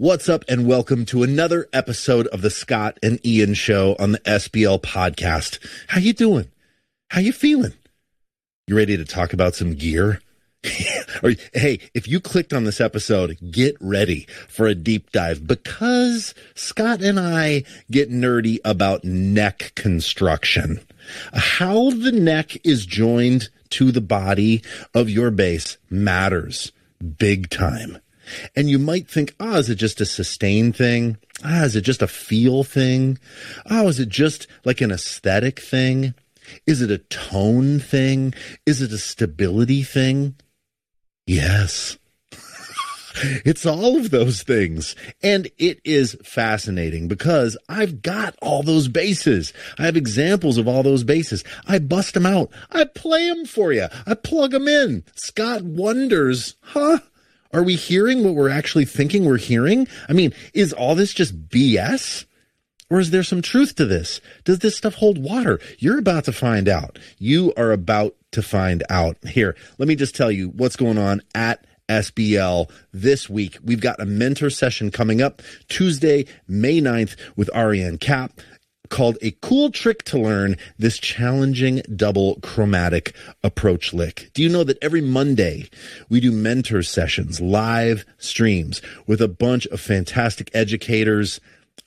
What's up and welcome to another episode of the Scott and Ian show on the SBL podcast. How you doing? How you feeling? You ready to talk about some gear? or, hey, if you clicked on this episode, get ready for a deep dive because Scott and I get nerdy about neck construction. How the neck is joined to the body of your bass matters big time. And you might think, oh, is it just a sustain thing? Ah, is it just a feel thing? Oh, is it just like an aesthetic thing? Is it a tone thing? Is it a stability thing? Yes. it's all of those things. And it is fascinating because I've got all those basses. I have examples of all those basses. I bust them out. I play them for you. I plug them in. Scott wonders, huh? Are we hearing what we're actually thinking we're hearing? I mean, is all this just BS? Or is there some truth to this? Does this stuff hold water? You're about to find out. You are about to find out. Here, let me just tell you what's going on at SBL this week. We've got a mentor session coming up Tuesday, May 9th with Ariane Cap called A Cool Trick to Learn This Challenging Double Chromatic Approach Lick. Do you know that every Monday we do mentor sessions, live streams with a bunch of fantastic educators?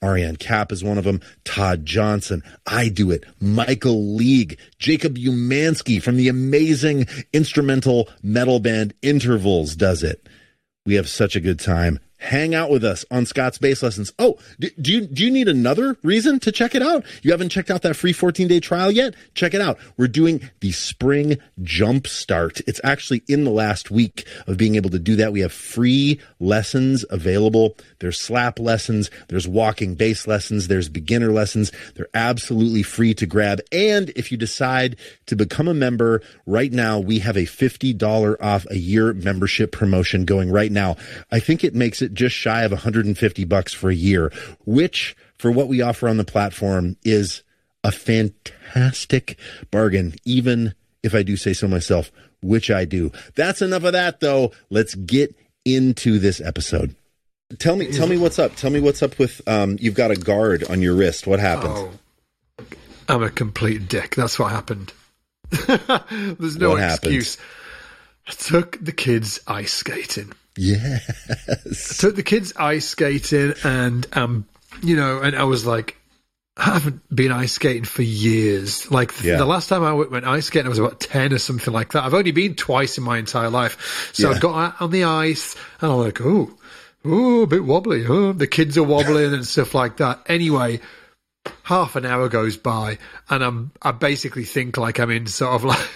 Ariane Cap is one of them. Todd Johnson. I do it. Michael League. Jacob Umansky from the amazing instrumental metal band Intervals does it. We have such a good time hang out with us on Scott's Bass Lessons. Oh, do, do, you do you need another reason to check it out? You haven't checked out that free 14 day trial yet? Check it out. We're doing the spring jump start. It's actually in the last week of being able to do that. We have free lessons available. There's slap lessons, there's walking bass lessons, there's beginner lessons. They're absolutely free to grab. And if you decide to become a member right now, we have a $50 off a year membership promotion going right now. I think it makes it just shy of 150 bucks for a year, which for what we offer on the platform is a fantastic bargain, even if I do say so myself, which I do. That's enough of that though. Let's get into this episode. Tell me, tell me what's up. Tell me what's up with um, you've got a guard on your wrist. What happened? Oh, I'm a complete dick. That's what happened. There's no what excuse. Happened? I took the kids ice skating. Yes. I took the kids ice skating and um you know, and I was like I haven't been ice skating for years. Like yeah. the last time I went ice skating, I was about 10 or something like that. I've only been twice in my entire life. So yeah. I got out on the ice and I'm like, oh, oh, a bit wobbly. Oh, the kids are wobbling and stuff like that. Anyway, half an hour goes by and I'm, I basically think like I'm in sort of like,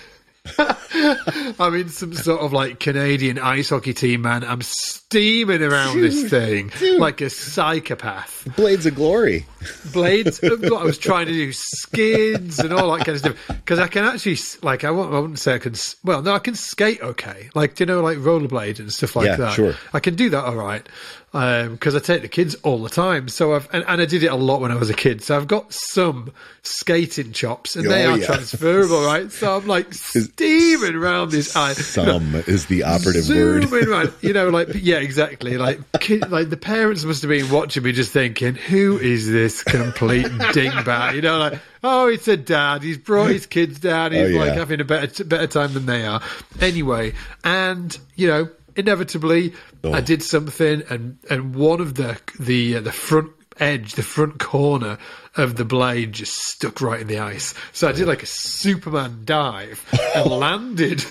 I'm in some sort of like Canadian ice hockey team, man. I'm steaming around dude, this thing dude. like a psychopath. Blades of glory. Blades. I was trying to do skids and all that kind of stuff because I can actually like I won't, I wouldn't say I can. Well, no, I can skate okay. Like you know, like rollerblade and stuff like yeah, that. Sure, I can do that all right because um, I take the kids all the time. So I've and, and, I did it a lot when I was a kid. So I've got some skating chops, and oh, they are transferable, right? So I'm like steaming around this. Some is the operative word. Around, you know, like yeah, exactly. Like kid, like the parents must have been watching me, just thinking, "Who is this complete dingbat?" You know, like. Oh, it's a dad. He's brought his kids down. He's oh, yeah. like having a better better time than they are. Anyway, and you know, inevitably oh. I did something, and and one of the the uh, the front edge, the front corner of the blade just stuck right in the ice. So I did like a Superman dive and landed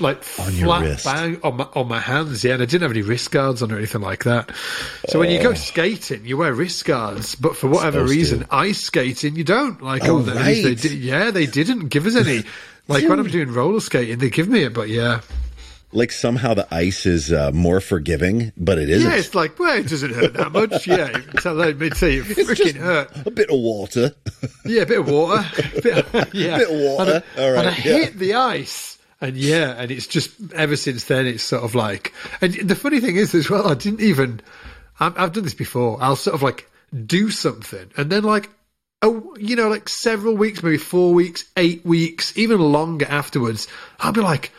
like on flat bang on my on my hands. Yeah, and I didn't have any wrist guards on or anything like that. So oh. when you go oh. skating, you wear wrist guards, but for whatever reason, to. ice skating you don't. Like, oh, oh right. they did, yeah, they didn't give us any. Like when I'm doing roller skating, they give me it, but yeah like somehow the ice is uh, more forgiving, but it isn't. Yeah, it's like, well, it doesn't hurt that much. Yeah, so let me tell you, it freaking hurt. A bit of water. yeah, a bit of water. A bit, yeah, a bit of water. And I, All right, and I yeah. hit the ice. And yeah, and it's just ever since then, it's sort of like, and the funny thing is as well, I didn't even, I've, I've done this before. I'll sort of like do something, and then like Oh, you know, like several weeks, maybe four weeks, eight weeks, even longer afterwards, I'll be like,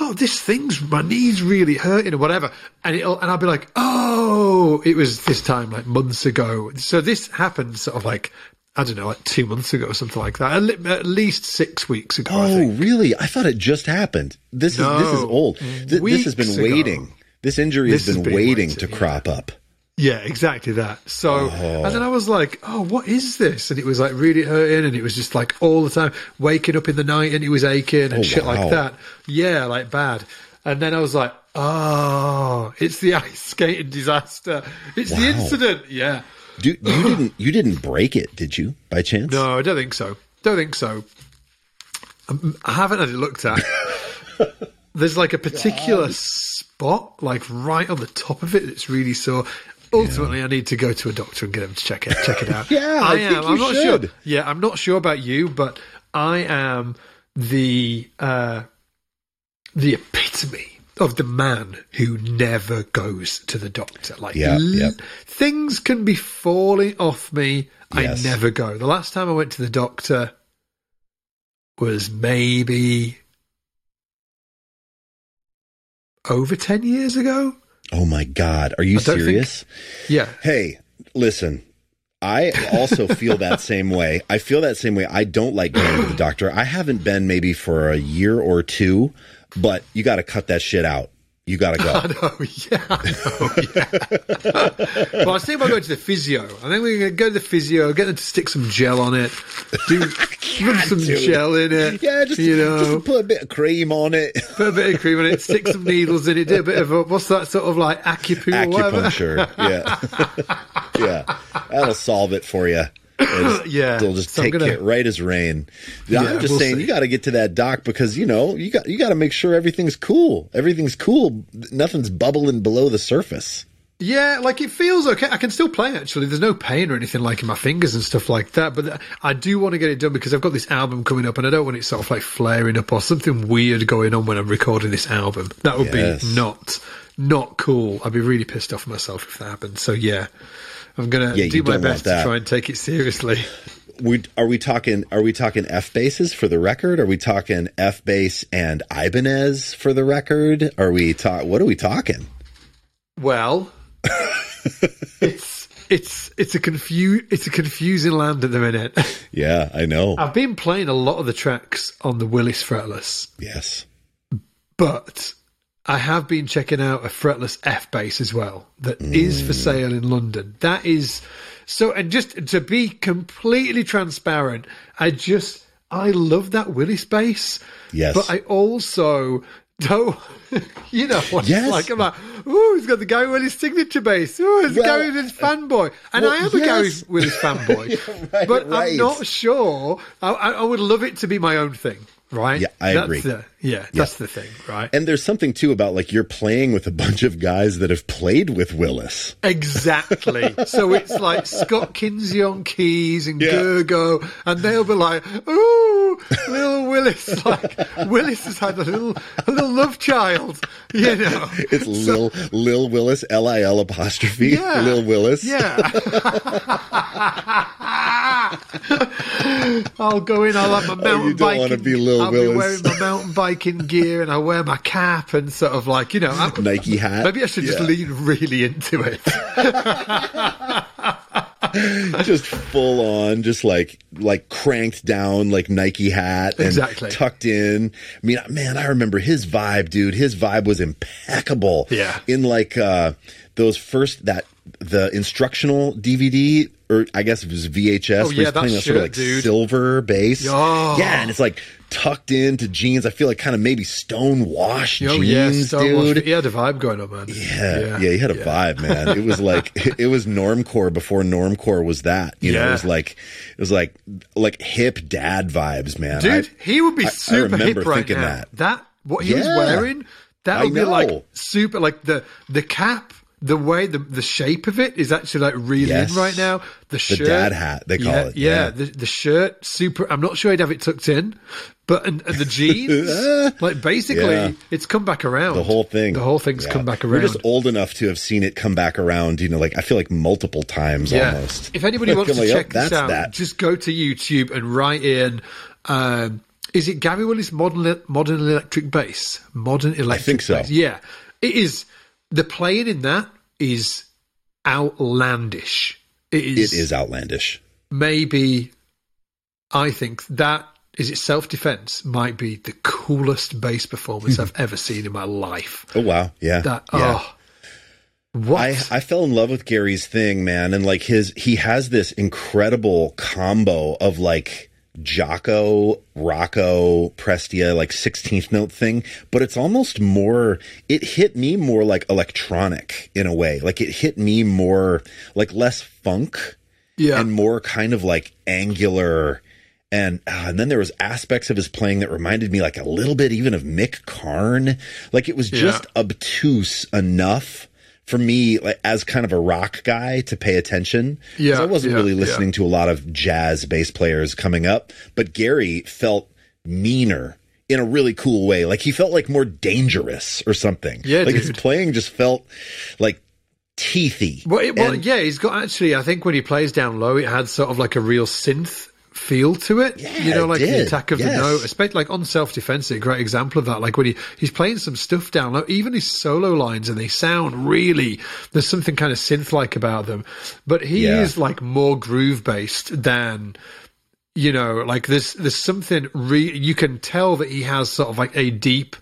oh, this thing's my knees really hurting or whatever, and it'll and I'll be like, oh, it was this time like months ago. So this happened sort of like I don't know, like two months ago or something like that. At least six weeks ago. Oh, really? I thought it just happened. This no, is this is old. Th- this has been waiting. Ago. This injury this has been, been waiting, waiting, to yeah. crop up. Yeah, exactly that. So, oh. and then I was like, oh, what is this? And it was like really hurting, and it was just like all the time waking up in the night and it was aching and oh, shit wow. like that. Yeah, like bad. And then I was like, oh, it's the ice skating disaster. It's wow. the incident. Yeah. Do, you didn't you didn't break it, did you, by chance? No, I don't think so. Don't think so. Um, I haven't had it looked at. There's like a particular God. spot, like right on the top of it, that's really sore. Ultimately, yeah. I need to go to a doctor and get him to check it check it out. yeah, I, I am. I'm not should. sure. Yeah, I'm not sure about you, but I am the uh, the epitome of the man who never goes to the doctor. Like yeah, l- things can be falling off me. Yes. I never go. The last time I went to the doctor was maybe over 10 years ago. Oh my God. Are you serious? Think, yeah. Hey, listen. I also feel that same way. I feel that same way. I don't like going to the doctor. I haven't been maybe for a year or two but you got to cut that shit out. You got to go. I know, yeah, I know, yeah. well, I was thinking about going to the physio. I think we're going to go to the physio, get them to stick some gel on it, do put some gel in it. Yeah, just, you know, just put a bit of cream on it. Put a bit of cream on it, stick some needles in it, do a bit of a, what's that sort of like acupuncture? Acupuncture, yeah. yeah. That'll solve it for you. yeah, they'll just so take gonna, it right as rain. Yeah, I'm just we'll saying, see. you got to get to that dock because you know you got you got to make sure everything's cool. Everything's cool. Nothing's bubbling below the surface. Yeah, like it feels okay. I can still play actually. There's no pain or anything like in my fingers and stuff like that. But I do want to get it done because I've got this album coming up and I don't want it sort of like flaring up or something weird going on when I'm recording this album. That would yes. be not not cool. I'd be really pissed off myself if that happened. So yeah, I'm gonna yeah, do my best to try and take it seriously. We, are we talking? Are we talking F Basses for the record? Are we talking F Bass and Ibanez for the record? Are we talk? What are we talking? Well, it's it's it's a confu it's a confusing land at the minute. Yeah, I know. I've been playing a lot of the tracks on the Willis fretless. Yes, but I have been checking out a fretless F bass as well that mm. is for sale in London. That is so, and just to be completely transparent, I just I love that Willis bass. Yes, but I also don't. you know what yes. it's like. I'm like, oh, he's got the Gary Willis signature bass. Oh, it's well, Gary Willis fanboy, and well, I am yes. a Gary Willis fanboy. right, but right. I'm not sure. I, I would love it to be my own thing right? Yeah, I that's agree. The, yeah, that's yeah. the thing, right? And there's something too about like you're playing with a bunch of guys that have played with Willis. Exactly. so it's like Scott Kinsey on keys and yeah. Gergo, and they'll be like, "Ooh, little Willis!" Like Willis has had a little a little love child, you know. It's Lil Lil Willis, L I L apostrophe, yeah, Lil Willis. Yeah. I'll go in. I'll have my mountain oh, you don't Want to be Lil I'll Willis. be wearing my mountain biking gear, and I wear my cap and sort of like you know I'm, Nike hat. Maybe I should just lean really into it. just full on, just like like cranked down, like Nike hat, and exactly tucked in. I mean, man, I remember his vibe, dude. His vibe was impeccable. Yeah, in like uh, those first that the instructional DVD or I guess it was VHS. Oh, yeah, playing a sort of like dude. silver bass. Oh. Yeah, and it's like tucked into jeans. I feel like kind of maybe stone wash oh, jeans, yeah, dude. He had a vibe going on, man. Yeah, yeah, yeah he had a yeah. vibe, man. It was like it was normcore before normcore was that. You yeah. know, it was like it was like like hip dad vibes, man. Dude, I, he would be super I, I remember hip right thinking now. That. that what he was wearing, that would be like super like the the cap the way the the shape of it is actually like really yes. in right now. The shirt, the dad hat they call yeah, it. Yeah, yeah, The, the shirt super. I'm not sure I'd have it tucked in, but and, and the jeans, like basically, yeah. it's come back around. The whole thing, the whole thing's come back around. We're just old enough to have seen it come back around. You know, like I feel like multiple times almost. If anybody wants to like, check oh, this out, that. just go to YouTube and write in. Um, is it Gary Willis modern modern electric bass? Modern electric. I think so. Bass. Yeah, it is. The playing in that is outlandish. It is. It is outlandish. Maybe, I think that is it self defense might be the coolest bass performance I've ever seen in my life. Oh wow, yeah. That yeah. oh. What? I, I fell in love with Gary's thing, man, and like his he has this incredible combo of like Jaco, Rocco, Prestia, like 16th note thing, but it's almost more, it hit me more like electronic in a way. Like it hit me more like less funk yeah. and more kind of like angular. And, uh, and then there was aspects of his playing that reminded me like a little bit even of Mick Karn. Like it was just yeah. obtuse enough for me, like as kind of a rock guy, to pay attention. Yeah, I wasn't yeah, really listening yeah. to a lot of jazz bass players coming up, but Gary felt meaner in a really cool way. Like he felt like more dangerous or something. Yeah, like dude. his playing just felt like teethy. Well, it, well, And- yeah, he's got actually. I think when he plays down low, it had sort of like a real synth feel to it. Yeah, you know, like the attack of Yes. the note, especially like on self defense. A great example of that. Like when he he's playing some stuff down low, even his solo lines, and they sound really. There's something kind of synth like about them, but he Yeah. is like more groove based than. You know, like there's there's something re- you can tell that he has sort of like a deep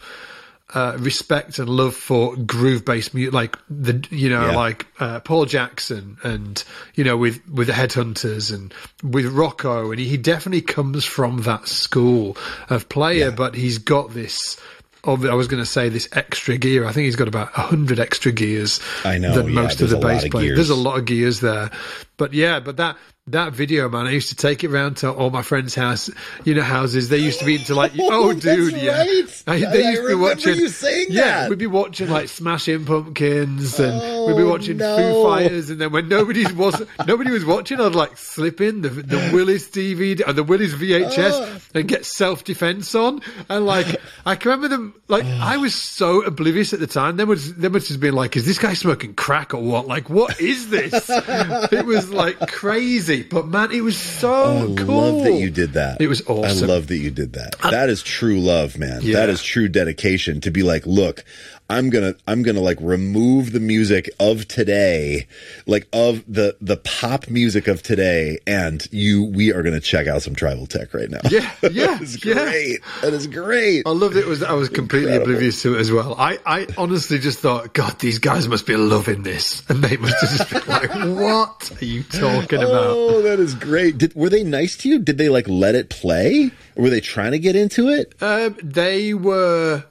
uh, respect and love for groove based music, like the you know Yeah. like uh, Paul Jackson and you know with with the Headhunters and with Rocco, and he definitely comes from that school of player, but he's got this. I was going to say this extra gear. I think he's got about hundred extra gears. I know, than yeah, most of the bass players. There's a lot of gears there, but yeah, but that that video, man, I used to take it round to all my friends' house, you know, houses. They used to be into like, oh, dude, yeah. right. I- they I used to be watching. you saying yeah, that. we'd be watching like Smashing Pumpkins, and oh, we'd be Oh, watching no. Foo Fighters, and then when nobody was nobody was watching, I'd like slip in the the Willis DVD or uh, the Willis VHS Oh. and get self defense on, and like I can remember them. Like I was so oblivious at the time. They must they must have been like, is this guy smoking crack or what? Like what is this? it was like crazy, but man, it was so oh, cool. I cool. love that you did that. It was awesome. I love that you did that. That is true love, man. Yeah. That is true dedication to be like, look, I'm gonna, I'm gonna like remove the music of today, like of the the pop music of today, and you, we are gonna check out some tribal tech right now. Yeah, yeah, that is yeah. great. That is great. I loved it. Was I was completely Incredible. oblivious to it as well. I, I honestly just thought, God, these guys must be loving this, and they must have just been like, "What are you talking about?" Oh, that is great. Did were they nice to you? Did they like let it play? Or were they trying to get into it? Um, they were.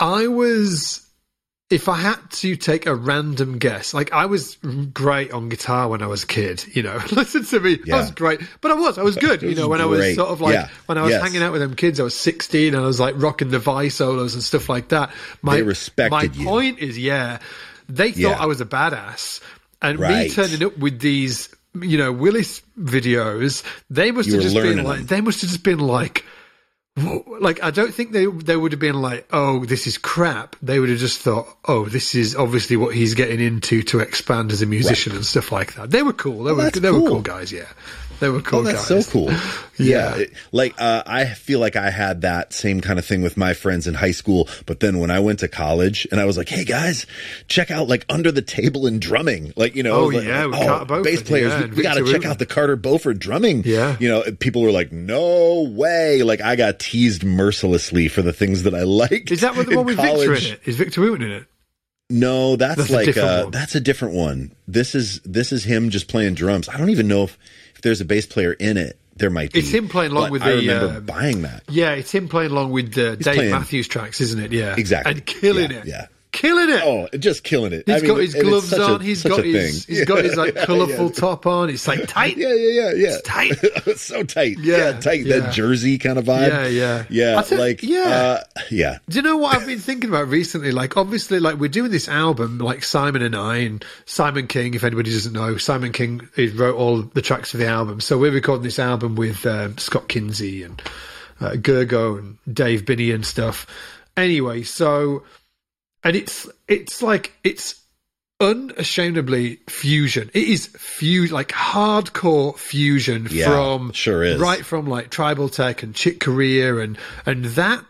I was. If I had to take a random guess, like I was great on guitar when I was a kid, you know. Listen to me, Yeah. I was great, but I was, I was good, you know. When I was sort of like Yeah. when I was Yes. hanging out with them kids, I was sixteen and I was like rocking the Vai solos and stuff like that. My They respected my you. point is, yeah, they thought Yeah. I was a badass, and me turning up with these, you know, Willis videos, they must You have just been like, them. they must have just been like. Like I don't think they they would have been like, oh, this is crap. They would have just thought, oh, this is obviously what he's getting into to expand as a musician and stuff like that. They were cool. They were that's they were cool. cool guys. Yeah, they were cool Oh, that's guys. so cool. Yeah. It- like uh, I feel like I had that same kind of thing with my friends in high school, but then when I went to college and I was like, "Hey guys, check out like under the table and drumming." Like you know, Oh, like, yeah, oh, Beauford, bass players, yeah, we, we got to check out the Carter Beauford drumming. Yeah. you know, people were like, "No way!" Like I got teased mercilessly for the things that I liked. Is that what the one with Victor in it? Is Victor Wooten in it? No, that's, That's like different uh, that's a different one. This is this is him just playing drums. I don't even know if if there's a bass player in it. There might be. It's him playing along but with I the, remember uh, buying that. Yeah, it's him playing along with uh, Dave playing- Matthews tracks, isn't it? Yeah, Exactly. and killing Yeah, it. yeah. Killing it. Oh, just killing it. He's I mean, got his gloves such a- on. He's got his. thing. He's got his like colourful top on. It's like tight. Yeah, yeah, yeah, yeah. It's tight. it's so tight. Yeah, Yeah, tight. That jersey kind of vibe. Yeah, yeah. yeah. Think- like, yeah. uh, yeah. Do you know what I've been thinking about recently? Like, obviously, like we're doing this album, like Simon and I, and Simon King. If anybody doesn't know, Simon King he wrote all the tracks for the album. So we're recording this album with um, Scott Kinsey and uh, Gergo and Dave Binney and stuff. Anyway, so and it's it's like it's unashamedly fusion. It is fusion, like hardcore fusion Yeah, from sure is. right from like tribal tech and Chick Corea and and that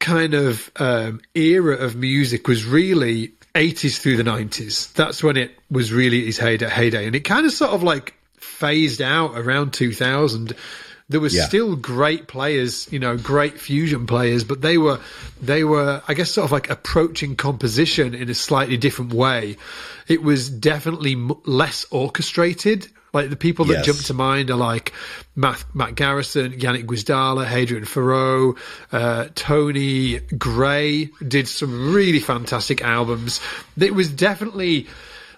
kind of um, era of music was really 80s through the 90s. That's when it was really its heyday, heyday. and it kind of sort of like phased out around 2000 there was Yeah. still great players, you know, great fusion players, but they were they were I guess sort of like approaching composition in a slightly different way. It was definitely m- less orchestrated. Like the people that Yes. jump to mind are like Matt, Matt Garrison, Yannick Guizdala, Hadrien Feraud, uh, Tony Gray did some really fantastic albums. It was definitely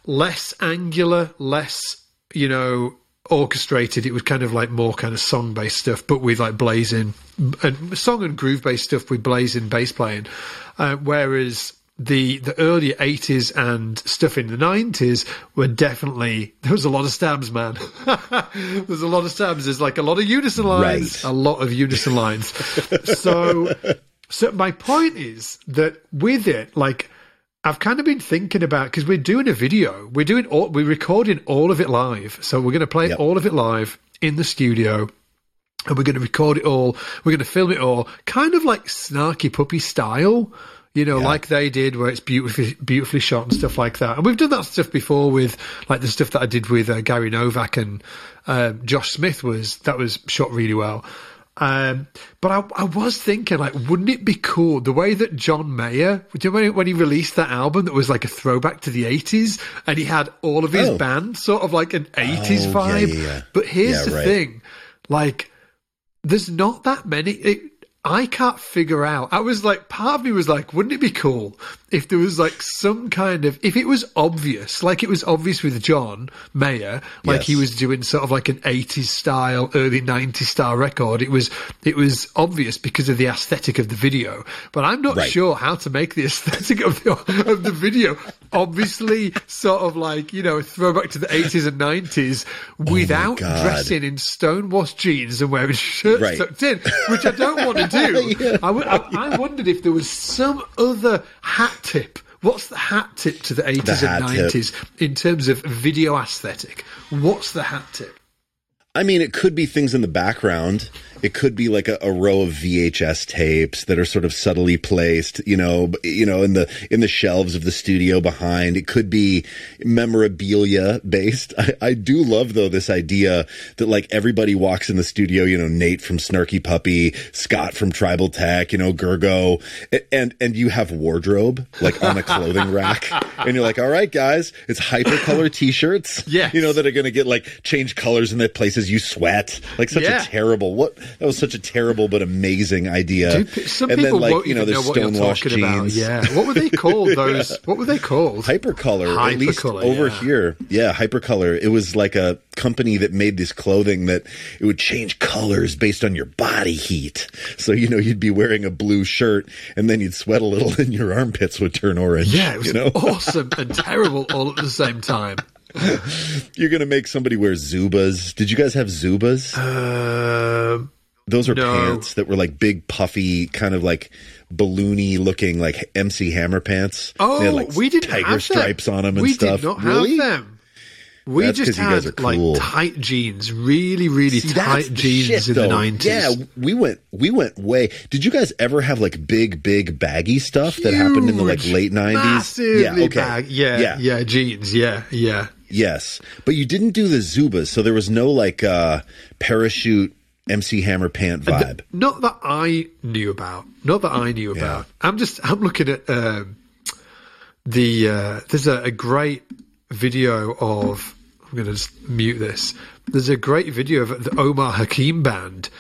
less angular, less, you know, orchestrated. It was kind of like more kind of song based stuff, but with like blazing and song and groove based stuff with blazing bass playing. Uh, whereas the the earlier 80s and stuff in the 90s were definitely there was a lot of stabs man there's a lot of stabs there's like a lot of unison lines Right. a lot of unison lines so so my point is that with it like I've kind of been thinking about because we're doing a video. We're doing all, we're recording all of it live. So we're going to play Yep. all of it live in the studio. And we're going to record it all. We're going to film it all, kind of like Snarky Puppy style, you know, like they did, where it's beautifully, beautifully shot and stuff like that. And we've done that stuff before with, like the stuff that I did with uh, Gary Novak and um, Josh Smith was that was shot really well. Um, but I, I was thinking, like, wouldn't it be cool the way that John Mayer, do you know when, he released that album that was like a throwback to the 80s and he had all of his Oh. band sort of like an 80s Oh, yeah, vibe? yeah, yeah. But here's Yeah, the right. thing like, there's not that many. It, I can't figure out. I was like, part of me was like, wouldn't it be cool if there was like some kind of, if it was obvious, like it was obvious with John Mayer, like he was doing sort of like an 80s style, early 90s style record. It was, it was obvious because of the aesthetic of the video, but I'm not Right. sure how to make the aesthetic of the, of the video obviously sort of like, you know, throwback to the 80s and 90s without God. dressing in stonewashed jeans and wearing shirts Right. tucked in, which I don't want to do. I wondered if there was some other hat tip. What's the hat tip to the 80s hat and tip. 90s in terms of video aesthetic? What's the hat tip? I mean, it could be things in the background. It could be like a, a row of VHS tapes that are sort of subtly placed, you know, you know, in the in the shelves of the studio behind. It could be memorabilia based. I, I do love though this idea that like everybody walks in the studio, you know, Nate from Snarky Puppy, Scott from Tribal Tech, you know, Gergo, and and you have wardrobe like on a clothing rack, and you're like, all right, guys, it's hypercolor T-shirts, yeah, you know, that are going to get like change colors in the places you sweat. Like such Yeah. a terrible what that was such a terrible but amazing idea. Dude, some and people then like won't you know even know there's what you're talking about. jeans. Yeah, what were they called? Those what were they called? Hypercolor, at least Hypercolor, over yeah. here. Yeah, Hypercolor. It was like a company that made this clothing that it would change colors based on your body heat. So, you know, you'd be wearing a blue shirt and then you'd sweat a little and your armpits would turn orange. Yeah, it was you know, awesome and terrible all at the same time. you're going to make somebody wear Zubaz. Did you guys have Zubaz? Um, Those are No. pants that were like big, puffy, kind of like balloony looking, like MC Hammer pants. oh, had like we didn't tiger have stripes them. on them and we stuff. did not really? have them. We That's just 'cause you guys had cool. like tight jeans, really, really See, tight jeans shit, in the nineties. Yeah, we went we went way. Did you guys ever have like big, big baggy stuff that happened in the like late nineties? Yeah, okay. bag. Yeah, yeah, yeah, jeans. Yeah, yeah. yes. But you didn't do the Zubaz, so there was no like uh parachute MC Hammer pant vibe. Not that I knew about. Not that I knew about. I'm just. I'm looking at um, the. Uh, there's a, a great video of. I'm going to just mute this. There's a great video of the Omar Hakim band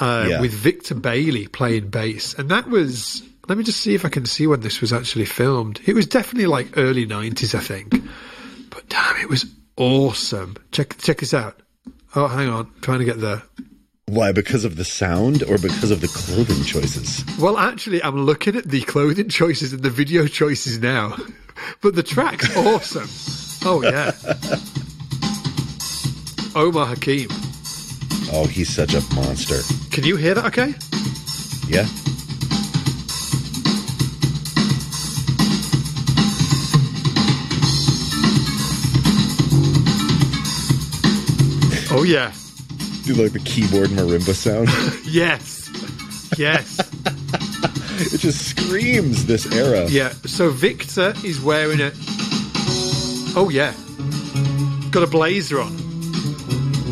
uh, Yeah. with Victor Bailey playing bass, and that was. Let me just see if I can see when this was actually filmed. It was definitely like early '90s, I think. But damn, it was awesome. Check check this out. Oh, hang on, trying to get the. Why? Because of the sound or because of the clothing choices? Well, actually, I'm looking at the clothing choices and the video choices now, but the track's awesome. Oh, yeah. Omar Hakim. Oh, he's such a monster. Can you hear that okay? Yeah. Oh, yeah. Do like the keyboard marimba sound. Yes. Yes. it just screams this era. yeah. So Victor is wearing a. Oh yeah. Got a blazer on.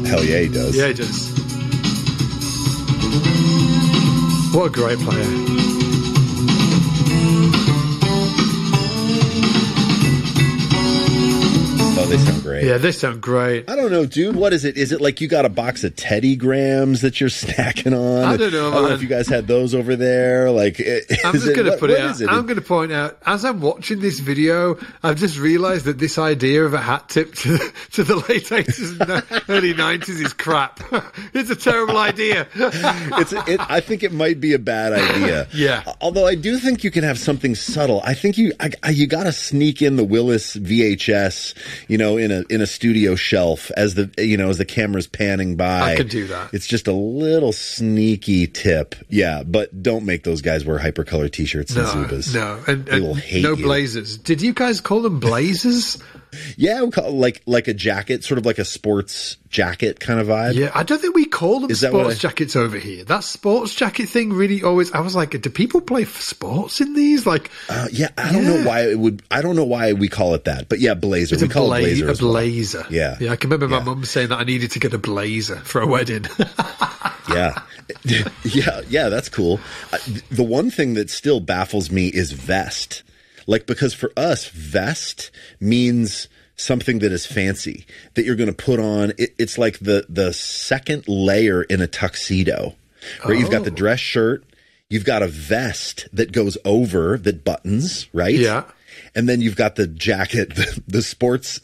Hell yeah, he does. Yeah, he does. What a great player. Oh, they sound great. Yeah, they sound great. I don't know, dude. What is it? Is it like you got a box of Teddy Grahams that you're snacking on? I don't know, I don't know if you guys had those over there. Like, I'm just going to put it out. I'm going to point out as I'm watching this video, I've just realised that this idea of a hat tip to, to the late 80s and early 90s is crap. it's a terrible idea. it's. It, I think it might be a bad idea. Yeah. Although I do think you can have something subtle. I think you. I, I, you got to sneak in the Willis VHS. You know, in a in a studio shelf as the you know as the camera's panning by. I could do that. It's just a little sneaky tip. Yeah, but don't make those guys wear hypercolor t-shirts No, and Zubaz. no, and, They will and hate no you. blazers. Did you guys call them blazers? Yeah, we call like like a jacket, sort of like a sports jacket kind of vibe. Yeah, I don't think we call them Is sports I- jackets over here. That sports jacket thing really always. I was like, do people play sports in these? Like, Uh, yeah, I don't know why it would. I don't know why we call it that, but yeah, blazer. it's we call bla- it blazer. a as well. blazer. Yeah. yeah. I can remember Yeah. my mum saying that I needed to get a blazer for a wedding. Yeah, yeah, yeah. That's cool. The one thing that still baffles me is vest. Like because for us, vest means something that is fancy that you're going to put on. It, it's like the the second layer in a tuxedo, where you've got the Oh. dress shirt, you've got a vest that goes over that buttons, right? Yeah. And then you've got the jacket, the, the sports,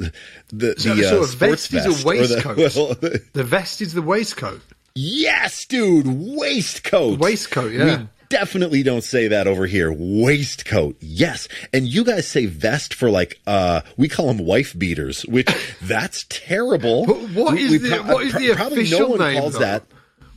the, So- the uh, so a sports vest is a vest or the- waistcoat. well, the vest is the waistcoat. Yes, dude, waistcoat. Waistcoat, yeah. We definitely don't say that over here. Waistcoat. Yes. And you guys say vest for like uh we call them wife beaters, which that's terrible. But what We- is we the pro- what is pro- the probably official no one name? calls though? that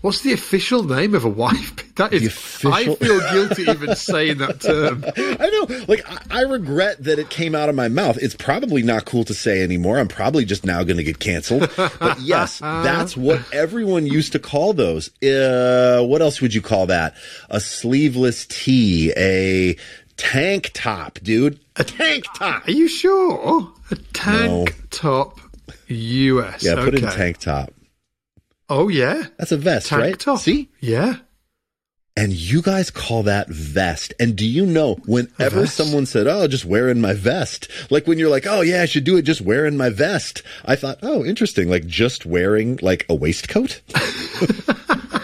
What's the official name of a wife? That is. Official- I feel guilty even saying that term. I know. Like, I, I regret that it came out of my mouth. It's probably not cool to say anymore. I'm probably just now going to get canceled. But yes, that's what everyone used to call those. Uh, what else would you call that? A sleeveless tee, a tank top, dude. A tank top. Are you sure? A tank No. top US. Yeah, put in tank top. Oh yeah, That's a vest, tank right? top. See? Yeah. And you guys call that vest. And do you know whenever someone said, Oh, just wearing my vest, like when you're like, Oh, yeah, I should do it just wearing my vest. I thought, Oh, interesting. Like just wearing like a waistcoat.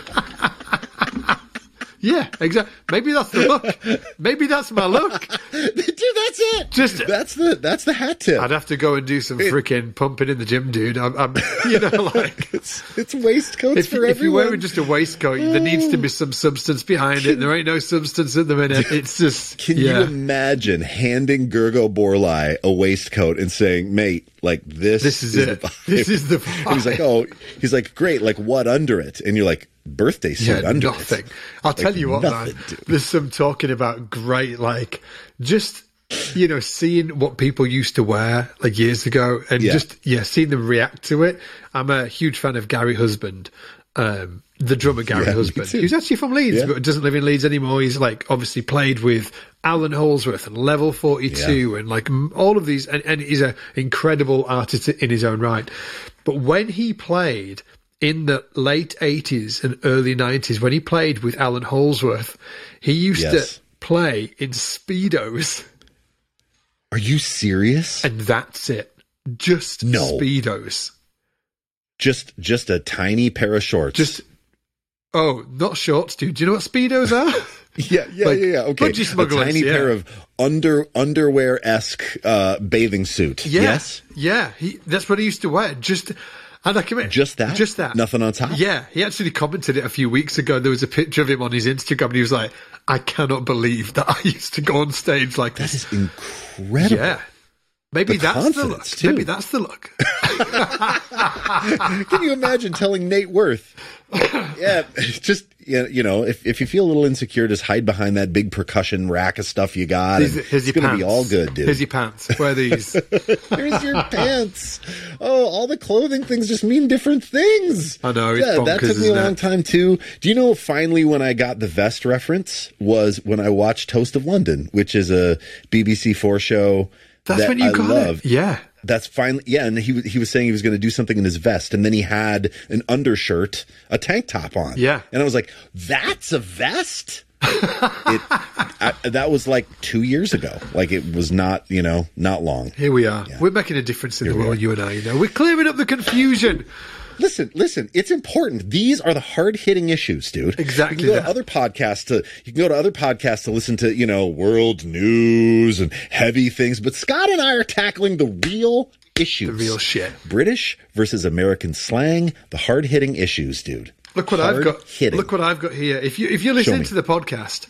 Yeah, exactly. Maybe that's the look. Maybe that's my look. Dude, that's it. Just- that's the, that's the hat tip. I'd have to go and do some freaking pumping in the gym, dude. I'm, I'm you know, like It's, it's waistcoats if, for if you're wearing just a waistcoat, there needs to be oh. some substance behind it. There ain't no substance at the minute. It's just Can yeah. you imagine handing Gergo Borlai a waistcoat and saying, mate, like this, This is the it. vibe." This is the And he's like, oh, he's like, great. Like what under it? And you're like, birthday suit Yeah, under nothing. it. I'll tell you what, nothing, man. dude. There's some talking about great, like, just you know, seeing what people used to wear like years ago, and Yeah. just yeah, seeing them react to it. I'm a huge fan of Gary Husband. Um, the drummer Gary Yeah, Husband. He's actually from Leeds, Yeah. but doesn't live in Leeds anymore. He's like obviously played with Allan Holdsworth and Level 42 and like all of these, and, and he's an incredible artist in his own right. But when he played in the late 80s and early 90s, when he played with Allan Holdsworth, he used Yes. to play in Speedos, Are you serious? and that's it. Just No. Speedos. just just a tiny pair of shorts. Just, oh, not shorts, dude. Do you know what Speedos are? yeah, yeah, like, yeah, yeah. Okay, budgie a tiny yeah. pair of under underwear esque uh, bathing suit. Yeah, Yes, yeah. He, that's what he used to wear. Just, and I commit, Just that? just that, Nothing on top? Yeah, he actually commented it a few weeks ago. There was a picture of him on his Instagram, and he was like, "I cannot believe that I used to go on stage like that this." is incredible. Yeah, maybe The that's the look. too. Maybe that's the look. Can you imagine telling Nate Werth? Yeah, just you know, if, if you feel a little insecure, just hide behind that big percussion rack of stuff you got. Here's, here's it's going to be all good, dude. Here's your pants. Wear these. here's your pants. Oh, all the clothing things just mean different things. I know. yeah, bonkers, that took me a long it? time too. Do you know? Finally, when I got the vest reference was when I watched Toast of London, which is a BBC Four show. That's that when you I got love. it. Yeah. That's finally, yeah. And he he was saying he was going to do something in his vest, and then he had an undershirt, a tank top on. Yeah. and I was like, "That's a vest." it, I, that was like two years ago. Like it was not, you know, not long. Here we are. We're making a difference in the world, you and I. You know, we're clearing up the confusion. Listen, listen. It's important. These are the hard hitting issues, dude. Exactly You can go that. to other podcasts to you can go to other podcasts to listen to you know world news and heavy things. But Scott and I are tackling the real issues, the real shit. British versus American slang, the hard hitting issues, dude. Look what I've got. Hard-hitting. Look what I've got here. If you if you're listening to the podcast,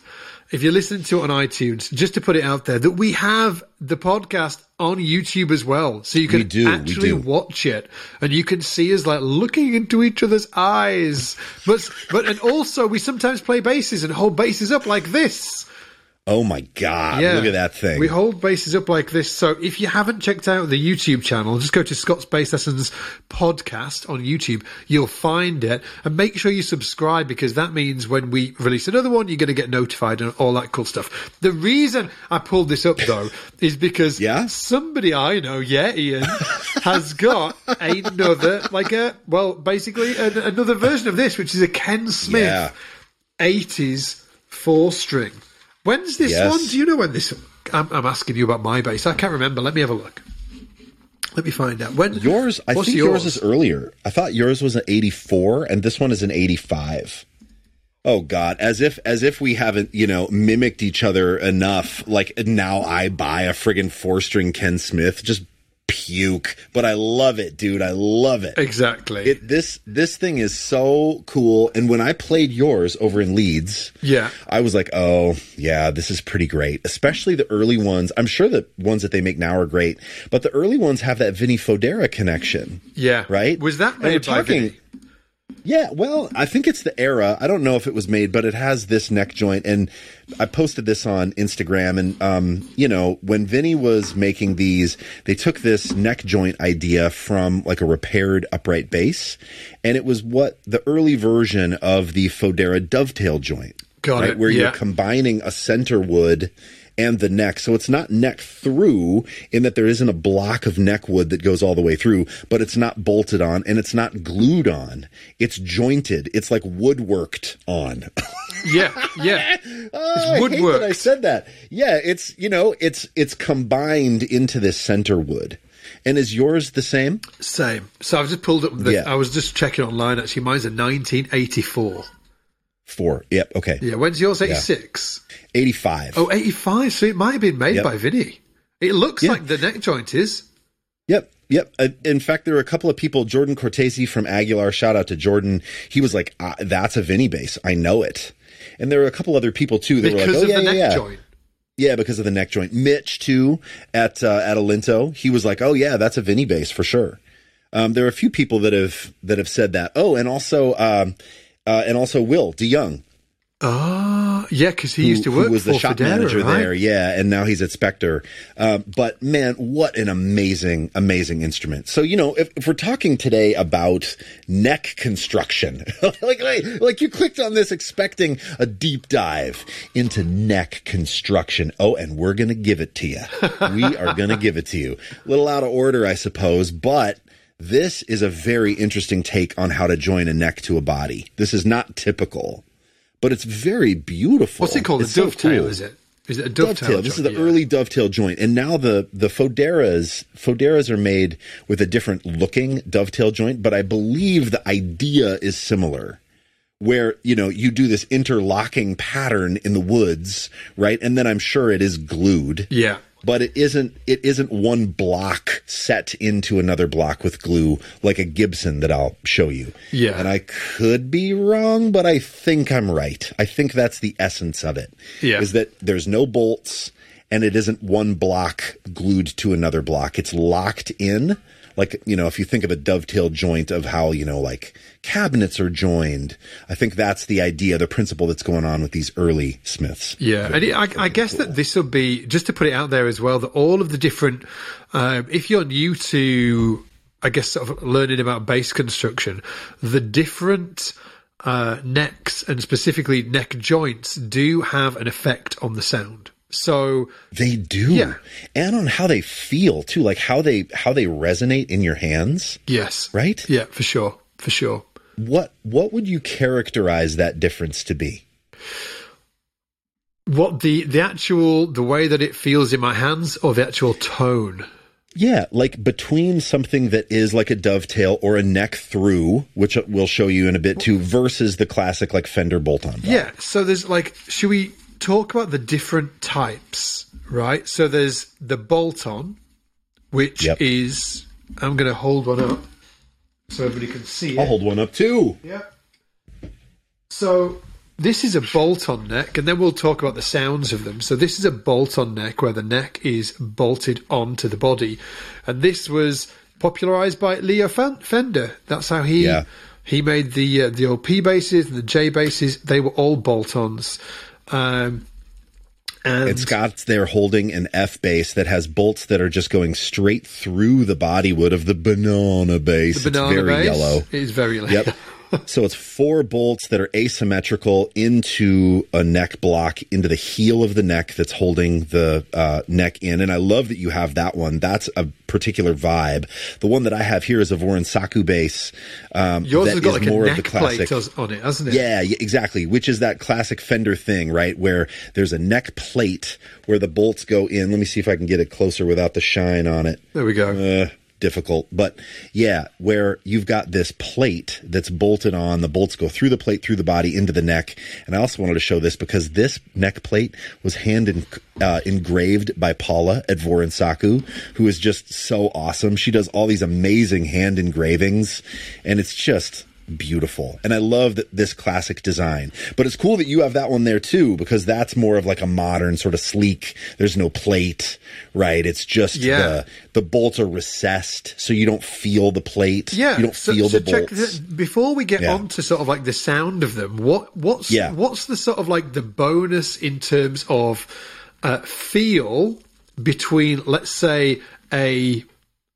if you're listening to it on iTunes, just to put it out there that we have the podcast on YouTube as well, so you can do, actually watch it and you can see us like looking into each other's eyes. But but and also we sometimes play basses and hold basses up like this. Oh my god! Yeah. Look at that thing. We hold basses up like this. So if you haven't checked out the YouTube channel, just go to Scott's Bass Lessons podcast on YouTube. You'll find it and make sure you subscribe because that means when we release another one, you're going to get notified and all that cool stuff. The reason I pulled this up though is because Yeah? somebody I know, yeah, Ian, has got another, like a, well, basically an, another version of this, which is a Ken Smith Yeah. 80s four string. When's this Yes. one? Do you know when this? I'm, I'm asking you about my bass. I can't remember. Let me have a look. Let me find out. When yours, I think yours? is earlier. I thought yours was an eighty-four, and this one is an eighty-five. Oh God! As if as if we haven't you know mimicked each other enough. Like now, I buy a friggin' four-string Ken Smith. Just puke. But I love it, dude. I love it. exactly. It, this this thing is so cool. And when I played yours over in Leeds, Yeah. I was like, oh yeah, this is pretty great. Especially the early ones. I'm sure the ones that they make now are great, but the early ones have that Vinny Fodera connection. yeah. Right? Was that made by talking- Vinny? Yeah, well, I think it's the era. I don't know if it was made, but it has this neck joint, and I posted this on Instagram. And um, you know, when Vinny was making these, they took this neck joint idea from like a repaired upright bass, and it was what the early version of the Fodera dovetail joint, Got it, Where yeah. you're combining a center wood and the neck. So it's not neck through in that there isn't a block of neck wood that goes all the way through, but it's not bolted on and it's not glued on. It's jointed. It's like woodworked on. Yeah, yeah. Oh, I hate that I said that. Yeah, it's you know, it's it's combined into this center wood. And is yours the same? Same. So I've just pulled up. The, Yeah. I was just checking online. Actually, mine's a 1984. Four. Yep. Okay. Yeah. When's yours? 86. Eighty-five. Oh, 85. So it might have been made Yep. by Vinny. It looks Yeah. like the neck joint is. Yep, yep. Uh, in fact, there were a couple of people. Jordan Cortese from Aguilar, shout out to Jordan. He was like, ah, "That's a Vinny bass. I know it." And there were a couple other people too that Because were like, of "Oh yeah, the yeah, neck yeah." joint. Yeah, because of the neck joint. Mitch too at uh, at Alinto, he was like, "Oh yeah, that's a Vinny bass for sure." Um, there are a few people that have that have said that. Oh, and also um, uh, and also Will DeYoung, Oh, yeah, because he used to work. who was for the shop Fodera, manager right? there. Yeah, and now he's at Spector. Um, but man, what an amazing, amazing instrument. So you know, if, if we're talking today about neck construction, like, like like you clicked on this expecting a deep dive into neck construction. Oh, and we're gonna give it to you. we are gonna give it to you. A little out of order, I suppose, but. This is a very interesting take on how to join a neck to a body. This is not typical, but it's very beautiful. What's it called? It's a so dovetail, cool. is it? Is it a dovetail? Dovetail. This is the? Yeah. early dovetail joint, and now the the Foderas Foderas are made with a different looking dovetail joint, but I believe the idea is similar. Where you know you do this interlocking pattern in the woods, right? And then I'm sure it is glued Yeah. but it isn't it isn't one block set into another block with glue like a Gibson that I'll show you. Yeah. And I could be wrong, but I think I'm right. I think that's the essence of it. Yeah. Is that there's no bolts and it isn't one block glued to another block. It's locked in like you know if you think of a dovetail joint of how you know like cabinets are joined i think that's the idea the principle that's going on with these early smiths yeah and it, I, I, guess cool. that this will be just to put it out there as well that all of the different um, if you're new to i guess sort of learning about bass construction the different uh, necks and specifically neck joints do have an effect on the sound so they do, yeah. and on how they feel too, like how they how they resonate in your hands. Yes, right. Yeah, for sure, for sure. What what would you characterize that difference to be? What the the actual the way that it feels in my hands, or the actual tone? Yeah, like between something that is like a dovetail or a neck through, which we'll show you in a bit too, versus the classic like Fender bolt on. Yeah, so there's like, should we talk about the different types, right? So there's the bolt on, which yep. is I'm going to hold one up so everybody can see I'll hold one up too. Yeah. So this is a bolt on neck, and then we'll talk about the sounds of them. So this is a bolt on neck where the neck is bolted onto the body, and this was popularized by Leo Fender. That's how he. Yeah. He made the uh, the OP basses and the J basses. They were all bolt-ons. Um, and, and Scott's there holding an F bass that has bolts that are just going straight through the bodywood of the banana bass. The banana it's very base yellow. It's very yellow. Yep. So it's four bolts that are asymmetrical into a neck block into the heel of the neck that's holding the uh, neck in. And I love that you have that one. That's a particular vibe. The one that I have here is a Vorin Saku bass. Um, Yours has got like more a neck of the classic, plate on it, hasn't it? Yeah, exactly. Which is that classic Fender thing, right? Where there's a neck plate where the bolts go in. Let me see if I can get it closer without the shine on it. There we go. Uh, difficult. But yeah, where you've got this plate that's bolted on, the bolts go through the plate, through the body, into the neck. And I also wanted to show this because this neck plate was hand in, uh, engraved by Paula at Vorin Saku, who is just so awesome. She does all these amazing hand engravings, and it's just beautiful. And I love that this classic design. But it's cool that you have that one there too, because that's more of like a modern sort of sleek. There's no plate, right? It's just yeah. the the bolts are recessed, so you don't feel the plate. Yeah, you don't so, feel so the bolts. before we get yeah. on to sort of like the sound of them, what what's yeah. what's the sort of like the bonus in terms of uh, feel between, let's say, a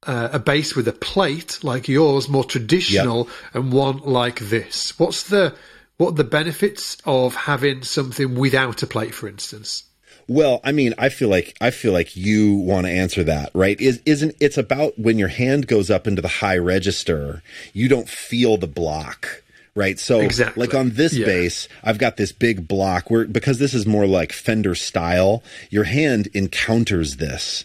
uh, a bass with a plate like yours, more traditional, yep. and one like this? What's the what are the benefits of having something without a plate, for instance? Well, I mean, I feel like I feel like you want to answer that, right? Is isn't it's about when your hand goes up into the high register, you don't feel the block right? So, exactly. like on this yeah. bass, I've got this big block where because this is more like Fender style, your hand encounters this.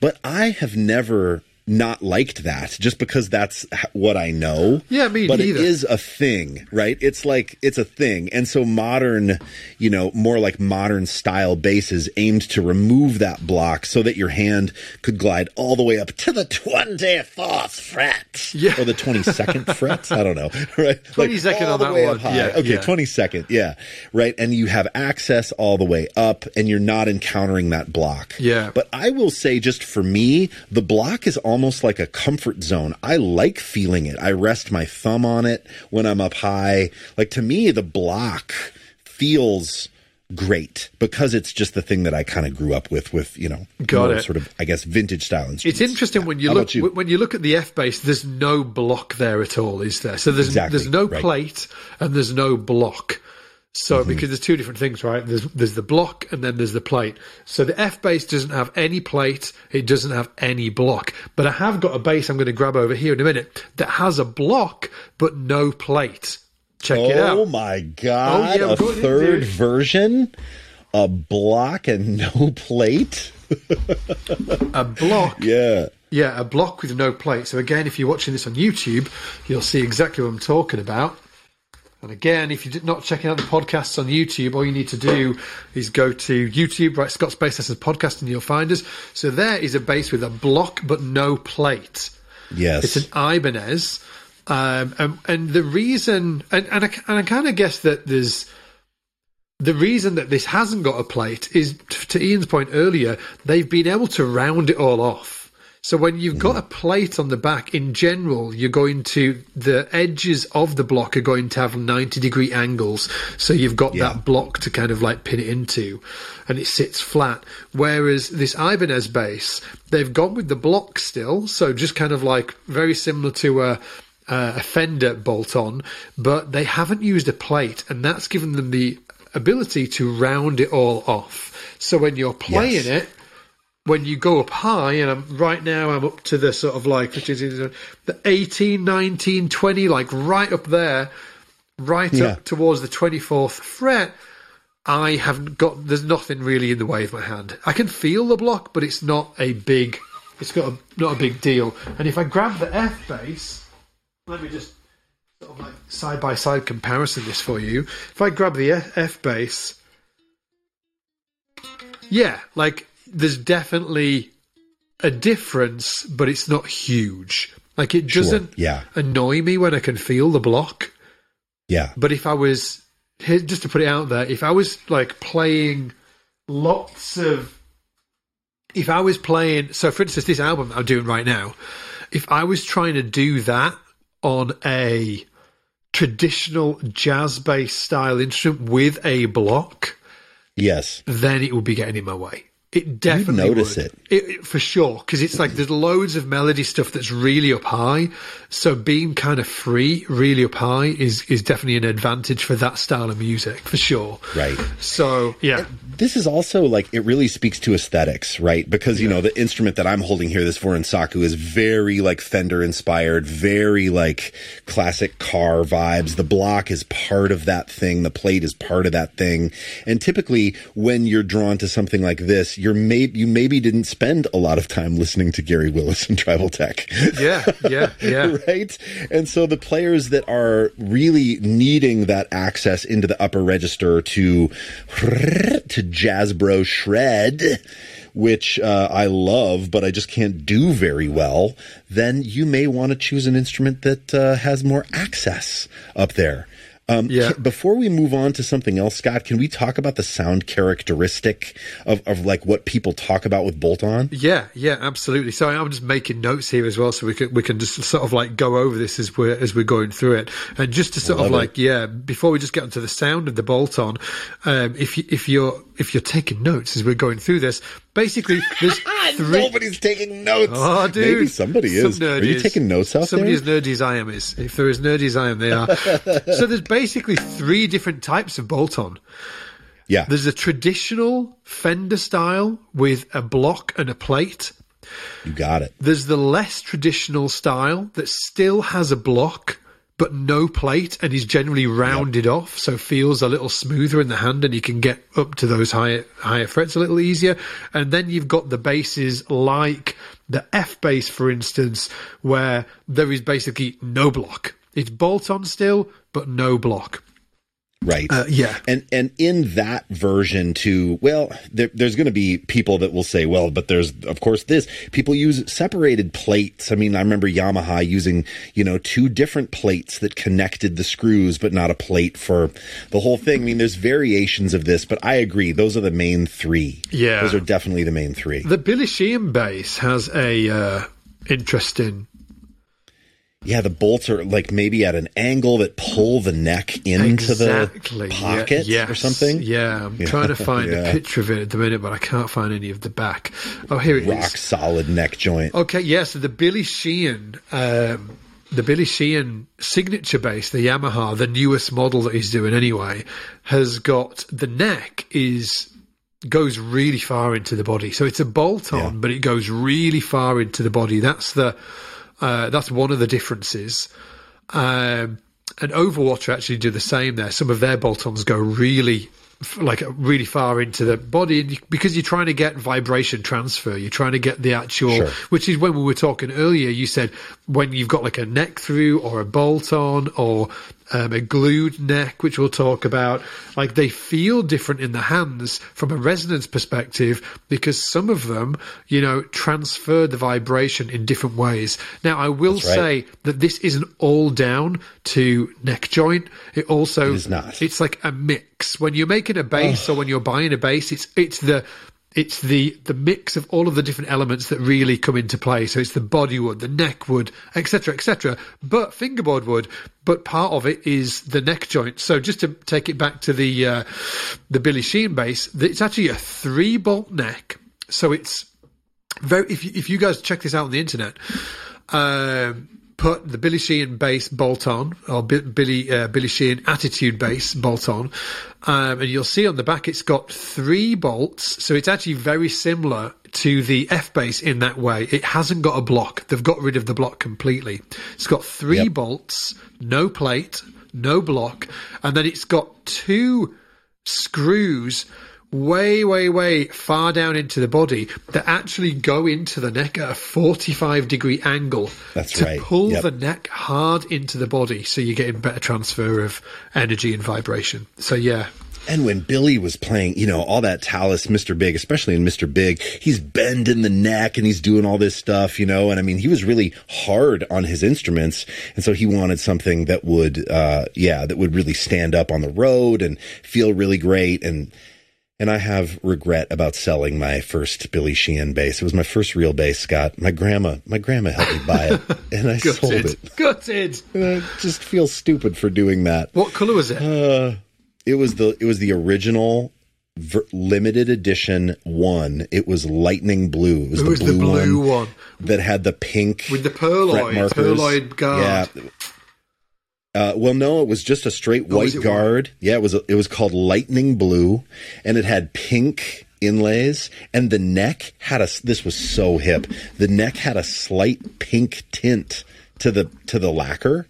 But I have never not liked that just because that's what I know. Yeah, me but neither. it is a thing, right? It's like it's a thing, and so modern, you know, more like modern style basses aimed to remove that block so that your hand could glide all the way up to the twenty fourth fret, yeah, or the twenty second fret. I don't know, right? Twenty like second on that one. Yeah, okay, yeah. twenty second. Yeah, right. And you have access all the way up, and you're not encountering that block. Yeah. But I will say, just for me, the block is almost like a comfort zone. I like feeling it. I rest my thumb on it when I'm up high. Like to me, the block feels great because it's just the thing that I kind of grew up with, with you know, got it. Sort of, I guess, vintage style instruments. It's interesting yeah. when you How look you? when you look at the F bass. There's no block there at all, is there? So there's exactly, there's no right. plate and there's no block. So mm-hmm. because there's two different things, right? There's there's the block and then there's the plate. So the F bass doesn't have any plate, it doesn't have any block. But I have got a bass I'm going to grab over here in a minute that has a block but no plate. Check oh it out. Oh my god! Oh, yeah, a third version, a block and no plate. a block. Yeah. Yeah, a block with no plate. So again, if you're watching this on YouTube, you'll see exactly what I'm talking about. And again, if you're not checking out the podcasts on YouTube, all you need to do is go to YouTube, write Scott's Bass Lessons podcast, and you'll find us. So there is a bass with a block but no plate. Yes. It's an Ibanez. Um, and, and, the reason, and, and I, and I kind of guess that there's, the reason that this hasn't got a plate is, to Ian's point earlier, they've been able to round it all off. So when you've got a plate on the back, in general, you're going to the edges of the block are going to have 90 degree angles. So you've got Yeah. that block to kind of like pin it into, and it sits flat. Whereas this Ibanez bass, they've gone with the block still, so just kind of like very similar to a. Uh, a fender bolt on, but they haven't used a plate, and that's given them the ability to round it all off. So when you're playing Yes. it, when you go up high, and I'm right now I'm up to the sort of like which is the 18, 19, 20, like right up there, right Yeah. up towards the 24th fret. I haven't got. There's nothing really in the way of my hand. I can feel the block, but it's not a big. It's got a, not a big deal. And if I grab the F bass, let me just sort of like side by side comparison this for you. If I grab the F, F bass, yeah, like there's definitely a difference, but it's not huge. Like it doesn't yeah. annoy me when I can feel the block. Yeah. But if I was just to put it out there, if I was like playing lots of, if I was playing, so for instance, this album I'm doing right now, if I was trying to do that on a traditional jazz bass style instrument with a block, Yes. then it would be getting in my way. It definitely notice would. it. it for sure because it's like there's loads of melody stuff that's really up high. So being kind of free, really up high, is is definitely an advantage for that style of music for sure. Right. So yeah, This is also like it really speaks to aesthetics, right? Because you know the instrument that I'm holding here, this Voronsaku, is very like Fender inspired, very like classic car vibes. The block is part of that thing, the plate is part of that thing, and typically when you're drawn to something like this, you're may you maybe didn't spend a lot of time listening to Gary Willis and Tribal Tech. yeah, yeah, yeah. right? And so the players that are really needing that access into the upper register to to jazz bro shred, which uh, I love, but I just can't do very well, then you may want to choose an instrument that uh, has more access up there. Um, Yeah. Before we move on to something else, Scott, can we talk about the sound characteristic of, of like what people talk about with bolt on? Yeah, yeah, absolutely. So I'm just making notes here as well, so we can we can just sort of like go over this as we're as we're going through it, and just to sort Love of it. like yeah, before we just get onto the sound of the bolt on, um, if you, if you're if you're taking notes as we're going through this, basically there's three. Nobody's taking notes. Oh, dude. Maybe somebody Some is. nerd Are you is. taking notes out Somebody there? as nerdy as I am is. If they're as nerdy as I am, they are. so there's basically three different types of bolt on. yeah. There's a traditional Fender style with a block and a plate. You got it. There's the less traditional style that still has a block but no plate and is generally rounded off, so feels a little smoother in the hand, and you can get up to those higher higher frets a little easier. And then you've got the basses like the F bass, for instance, where there is basically no block. It's bolt on still, but no block. Right. Uh, yeah. And and in that version too, well, there, there's going to be people that will say, well, but there's of course this. People use separated plates. I mean, I remember Yamaha using you know two different plates that connected the screws, but not a plate for the whole thing. I mean, there's variations of this, but I agree. Those are the main three. Yeah. those are definitely the main three. The Billy Sheehan bass has a uh, interesting Yeah, the bolts are like maybe at an angle that pull the neck into exactly the yeah, pocket yes. or something. Yeah, I'm trying to find Yeah. a picture of it at the minute, but I can't find any of the back. Oh, here it is. Rock solid neck joint. Okay, yeah. So the Billy Sheehan, um, the Billy Sheehan signature bass, the Yamaha, the newest model that he's doing anyway, has got the neck is goes really far into the body. So it's a bolt on, Yeah. but it goes really far into the body. That's the uh, that's one of the differences. Um, and Overwater actually do the same there. Some of their bolt-ons go really, like really far into the body, and you, because you're trying to get vibration transfer, you're trying to get the actual, Sure. which is when we were talking earlier. You said when you've got like a neck through or a bolt-on or um, a glued neck, which we'll talk about, like they feel different in the hands from a resonance perspective because some of them, you know, transfer the vibration in different ways. Now, I will right. say that this isn't all down to neck joint. It also It is not. It's like a mix. When you're making a bass or when you're buying a bass, it's it's the it's the the mix of all of the different elements that really come into play. So it's the body wood, the neck wood, etc., etc. But fingerboard wood, but part of it is the neck joint. So just to take it back to the uh, the Billy Sheehan bass, it's actually a three bolt neck. So it's very. If you, if you guys check this out on the internet. Um, put the Billy Sheehan bass bolt on, or Billy uh, Billy Sheehan attitude bass bolt on, um, and you'll see on the back it's got three bolts. So it's actually very similar to the F bass in that way. It hasn't got a block. They've got rid of the block completely. It's got three yep. bolts, no plate, no block, and then it's got two screws way, way, way far down into the body that actually go into the neck at a 45 degree angle That's to right. pull yep. the neck hard into the body so you're getting better transfer of energy and vibration. So, yeah. And when Billy was playing, you know, all that Talas, Mr. Big, especially in Mr. Big, he's bending the neck and he's doing all this stuff, you know, and I mean, he was really hard on his instruments. And so he wanted something that would, uh, yeah, that would really stand up on the road and feel really great. And, and I have regret about selling my first Billy Sheehan bass. It was my first real bass, Scott. My grandma, my grandma helped me buy it, and I sold it. Gutted. And I just feel stupid for doing that. What color was it? Uh, it was the it was the original ver- limited edition one. It was lightning blue. It was, it the, was blue the blue one, one, that had the pink with the pearloid, pearloid guard. Yeah, uh, well, no, it was just a straight oh, white guard. White? Yeah, it was. A, it was called Lightning Blue, and it had pink inlays, and the neck had a. This was so hip. The neck had a slight pink tint to the to the lacquer,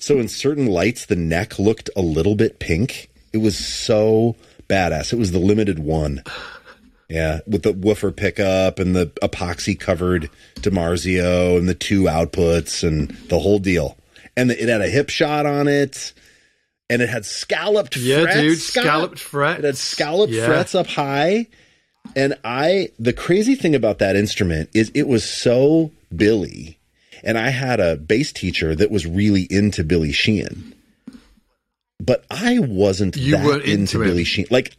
so in certain lights, the neck looked a little bit pink. It was so badass. It was the limited one. Yeah, with the woofer pickup and the epoxy covered DiMarzio and the two outputs and the whole deal and it had a Hipshot on it, and it had scalloped yeah, frets. dude, scalloped frets. It had scalloped yeah. frets up high. And I, the crazy thing about that instrument is it was so Billy. And I had a bass teacher that was really into Billy Sheehan. But I wasn't you that into, into Billy Sheehan. Like,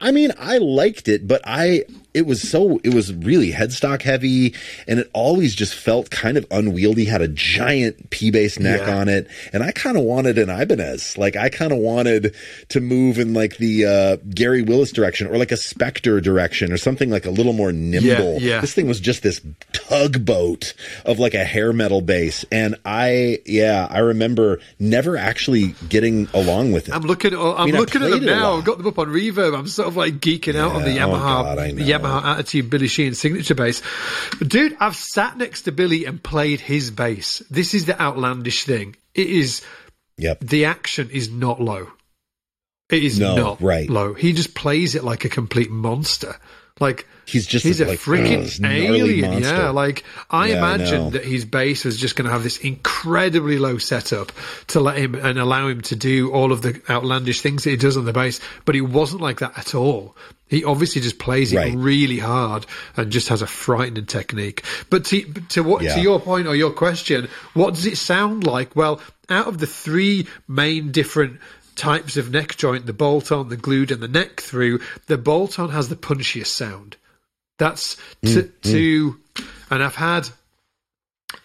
I mean, I liked it, but I it was so it was really headstock heavy and it always just felt kind of unwieldy had a giant p bass neck yeah. on it. And i kind of wanted an ibanez. Like i kind of wanted to move in like the uh, gary willis direction or like a Spector direction or something like a little more nimble. Yeah, yeah. this thing was just this tugboat of like a hair metal bass and i yeah i remember never actually getting along with it. I'm looking i'm I mean, looking at them now. I've got them up on reverb. I'm sort of like geeking out on the oh, yamaha oh God, Yamaha Attitude Billy Sheehan signature bass. Dude, I've sat next to Billy and played his bass. This is the outlandish thing. It is. Yep. The action is not low. It is no, not right. low. He just plays it like a complete monster. Like he's just he's a, like, freaking alien. Monster. Yeah, like I yeah, imagined I that his bass was just going to have this incredibly low setup to let him and allow him to do all of the outlandish things that he does on the bass, but he wasn't like that at all. He obviously just plays it right. really hard and just has a frightening technique. But to to what yeah. to your point or your question, what does it sound like? Well, out of the three main different types of neck joint, the bolt on, the glued, and the neck through, the bolt on has the punchiest sound. That's to, mm, to mm. and I've had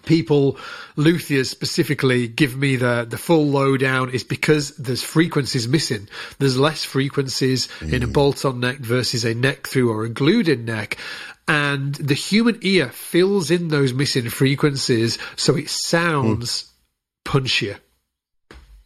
people, luthiers specifically, give me the, the full lowdown is because there's frequencies missing. There's less frequencies mm. in a mm. bolt on neck versus a neck through or a glued in neck. And the human ear fills in those missing frequencies so it sounds mm. punchier.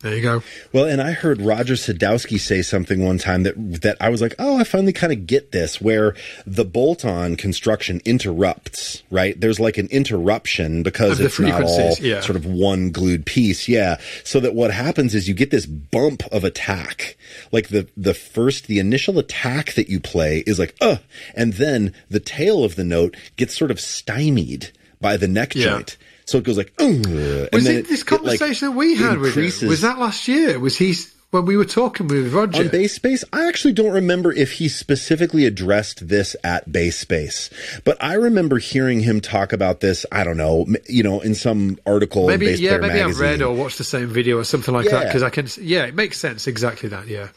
There you go. Well, and I heard Roger Sadowsky say something one time that that I was like, "Oh, I finally kind of get this." Where the bolt-on construction interrupts, right? There's like an interruption because it's not all yeah. sort of one glued piece, yeah. So that what happens is you get this bump of attack. Like the the first, the initial attack that you play is like, "Uh," and then the tail of the note gets sort of stymied by the neck yeah. joint. So it goes like, was it, it this conversation it, like, that we had with him? Was that last year? Was he when we were talking with Roger on base Space? I actually don't remember if he specifically addressed this at base Space, but I remember hearing him talk about this. I don't know, you know, in some article. Maybe yeah, maybe magazine. I've read or watched the same video or something like yeah. that because I can. Yeah, it makes sense. Exactly that. Yeah.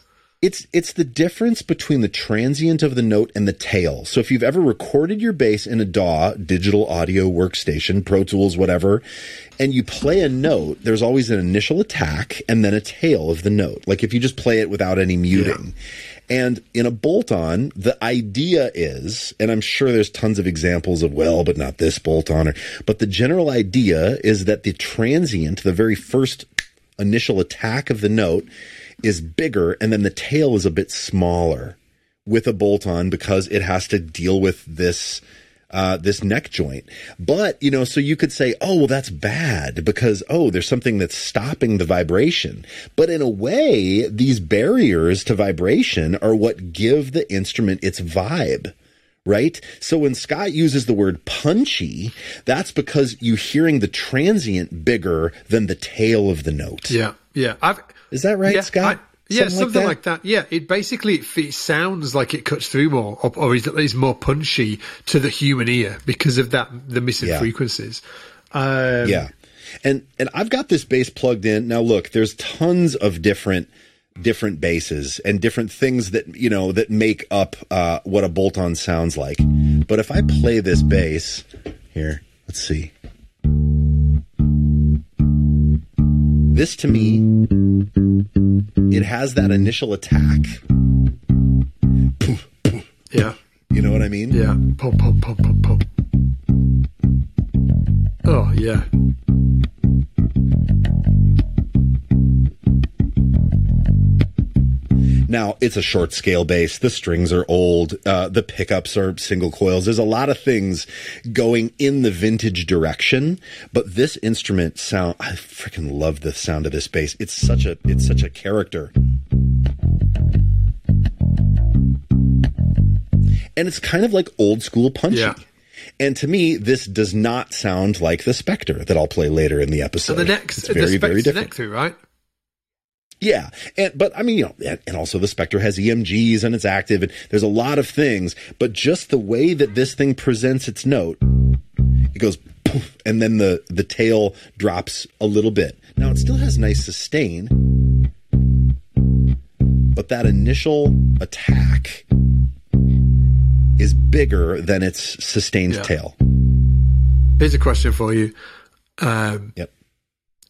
It's it's the difference between the transient of the note and the tail. So if you've ever recorded your bass in a DAW, digital audio workstation, Pro Tools, whatever, and you play a note, there's always an initial attack and then a tail of the note. Like if you just play it without any muting. Yeah. And in a bolt on, the idea is, and I'm sure there's tons of examples of, well, but not this bolt on, or, but the general idea is that the transient, the very first initial attack of the note is bigger and then the tail is a bit smaller with a bolt on because it has to deal with this uh, this neck joint. But, you know, so you could say, oh, well, that's bad because, oh, there's something that's stopping the vibration. But in a way, these barriers to vibration are what give the instrument its vibe. Right? So when Scott uses the word punchy, that's because you're hearing the transient bigger than the tail of the note. Yeah. Yeah. I've, is that right, yeah, Scott? I, yeah, something, something like, that? like, that? Yeah, it basically it, sounds like it cuts through more, or, or is, is more punchy to the human ear because of that the missing yeah. frequencies. Um, yeah, and and I've got this bass plugged in now. Look, there's tons of different different basses and different things that you know that make up uh, what a bolt-on sounds like. But if I play this bass here, let's see. This to me, it has that initial attack. Yeah. You know what I mean? Yeah. Pop, pop, pop, pop, pop. Oh, yeah. Now, it's a short scale bass. The strings are old. Uh, the pickups are single coils. There's a lot of things going in the vintage direction, but this instrument sound, I freaking love the sound of this bass. It's such a, it's such a character. And it's kind of like old school punchy. Yeah. And to me, this does not sound like the Spector that I'll play later in the episode. So the next, it's very, the very different. Neck through, right? Yeah, and but I mean, you know, and, and, also the Spector has EMGs and it's active, and there's a lot of things. But just the way that this thing presents its note, it goes poof, and then the the tail drops a little bit. Now it still has nice sustain, but that initial attack is bigger than its sustained yeah. tail. Here's a question for you. Um, yep.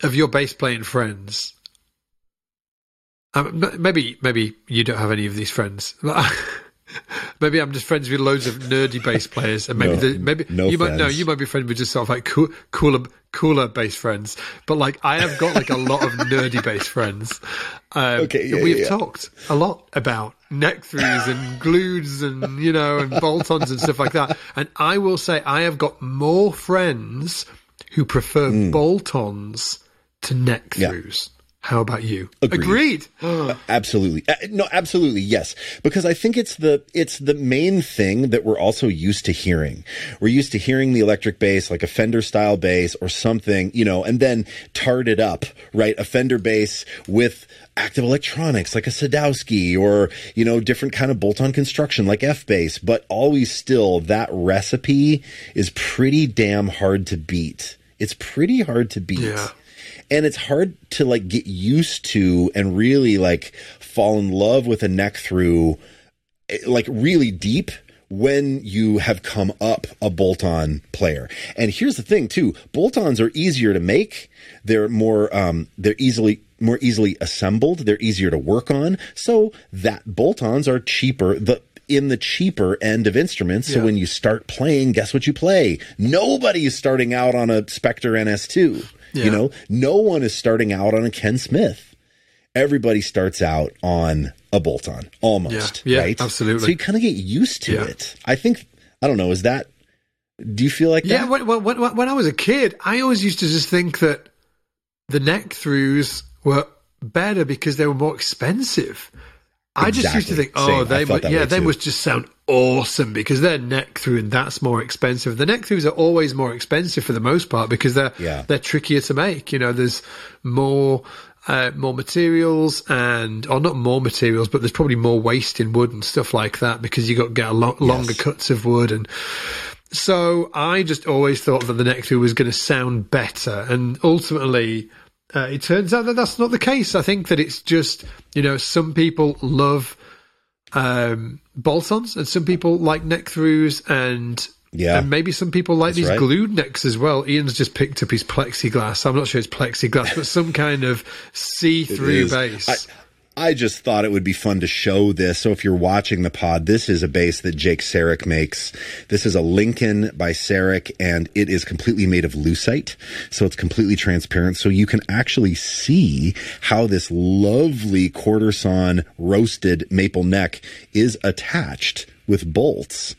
Of your bass playing friends, um, maybe maybe you don't have any of these friends. maybe I'm just friends with loads of nerdy bass players, and maybe no, the, maybe no you might no you might be friends with just sort of like cool, cooler cooler bass friends. But like I have got like a lot of nerdy bass friends. Um, okay, yeah, we've yeah. talked a lot about neck throughs and glues and you know and bolt-ons and stuff like that. And I will say I have got more friends who prefer mm. bolt-ons to neck throughs. Yeah. How about you? Agreed. Agreed. absolutely. No, absolutely. Yes. Because I think it's the, it's the main thing that we're also used to hearing. We're used to hearing the electric bass, like a Fender style bass or something, you know, and then tart it up, right? A Fender bass with active electronics like a Sadowsky or, you know, different kind of bolt on construction like F bass, but always still that recipe is pretty damn hard to beat. It's pretty hard to beat. Yeah and it's hard to like get used to and really like fall in love with a neck through eh, like really deep when you have come up a bolt-on player. And here's the thing too, bolt-ons are easier to make. They're more um they're easily more easily assembled, they're easier to work on. So that bolt-ons are cheaper. The in the cheaper end of instruments. So when you start playing, guess what you play? Nobody is starting out on a Spector NS2. Yeah. You know, no one is starting out on a Ken Smith. Everybody starts out on a bolt on almost, yeah, yeah, right? Absolutely. So you kind of get used to yeah. it. I think, I don't know, is that, do you feel like yeah, that? when, when, when I was a kid, I always used to just think that the neck throughs were better because they were more expensive. I just used to think, oh, Same. they would, yeah, they must just sound awesome because they're neck through and that's more expensive. The neck throughs are always more expensive for the most part because they're yeah. they're trickier to make. You know, there's more uh, more materials and or not more materials, but there's probably more waste in wood and stuff like that because you got to get a lot longer yes. cuts of wood and. So I just always thought that the neck through was going to sound better, and ultimately, uh, it turns out that that's not the case. I think that it's just you know some people love um, bolt-ons and some people like neck throughs and yeah. And maybe some people like That's these right. glued necks as well. Ian's just picked up his plexiglass. I'm not sure it's plexiglass, but some kind of see-through is. bass. I, I just thought it would be fun to show this. So if you're watching the pod, this is a bass that Jake Serek makes. This is a Lincoln by Serek and it is completely made of lucite. So it's completely transparent. So you can actually see how this lovely quarter sawn roasted maple neck is attached with bolts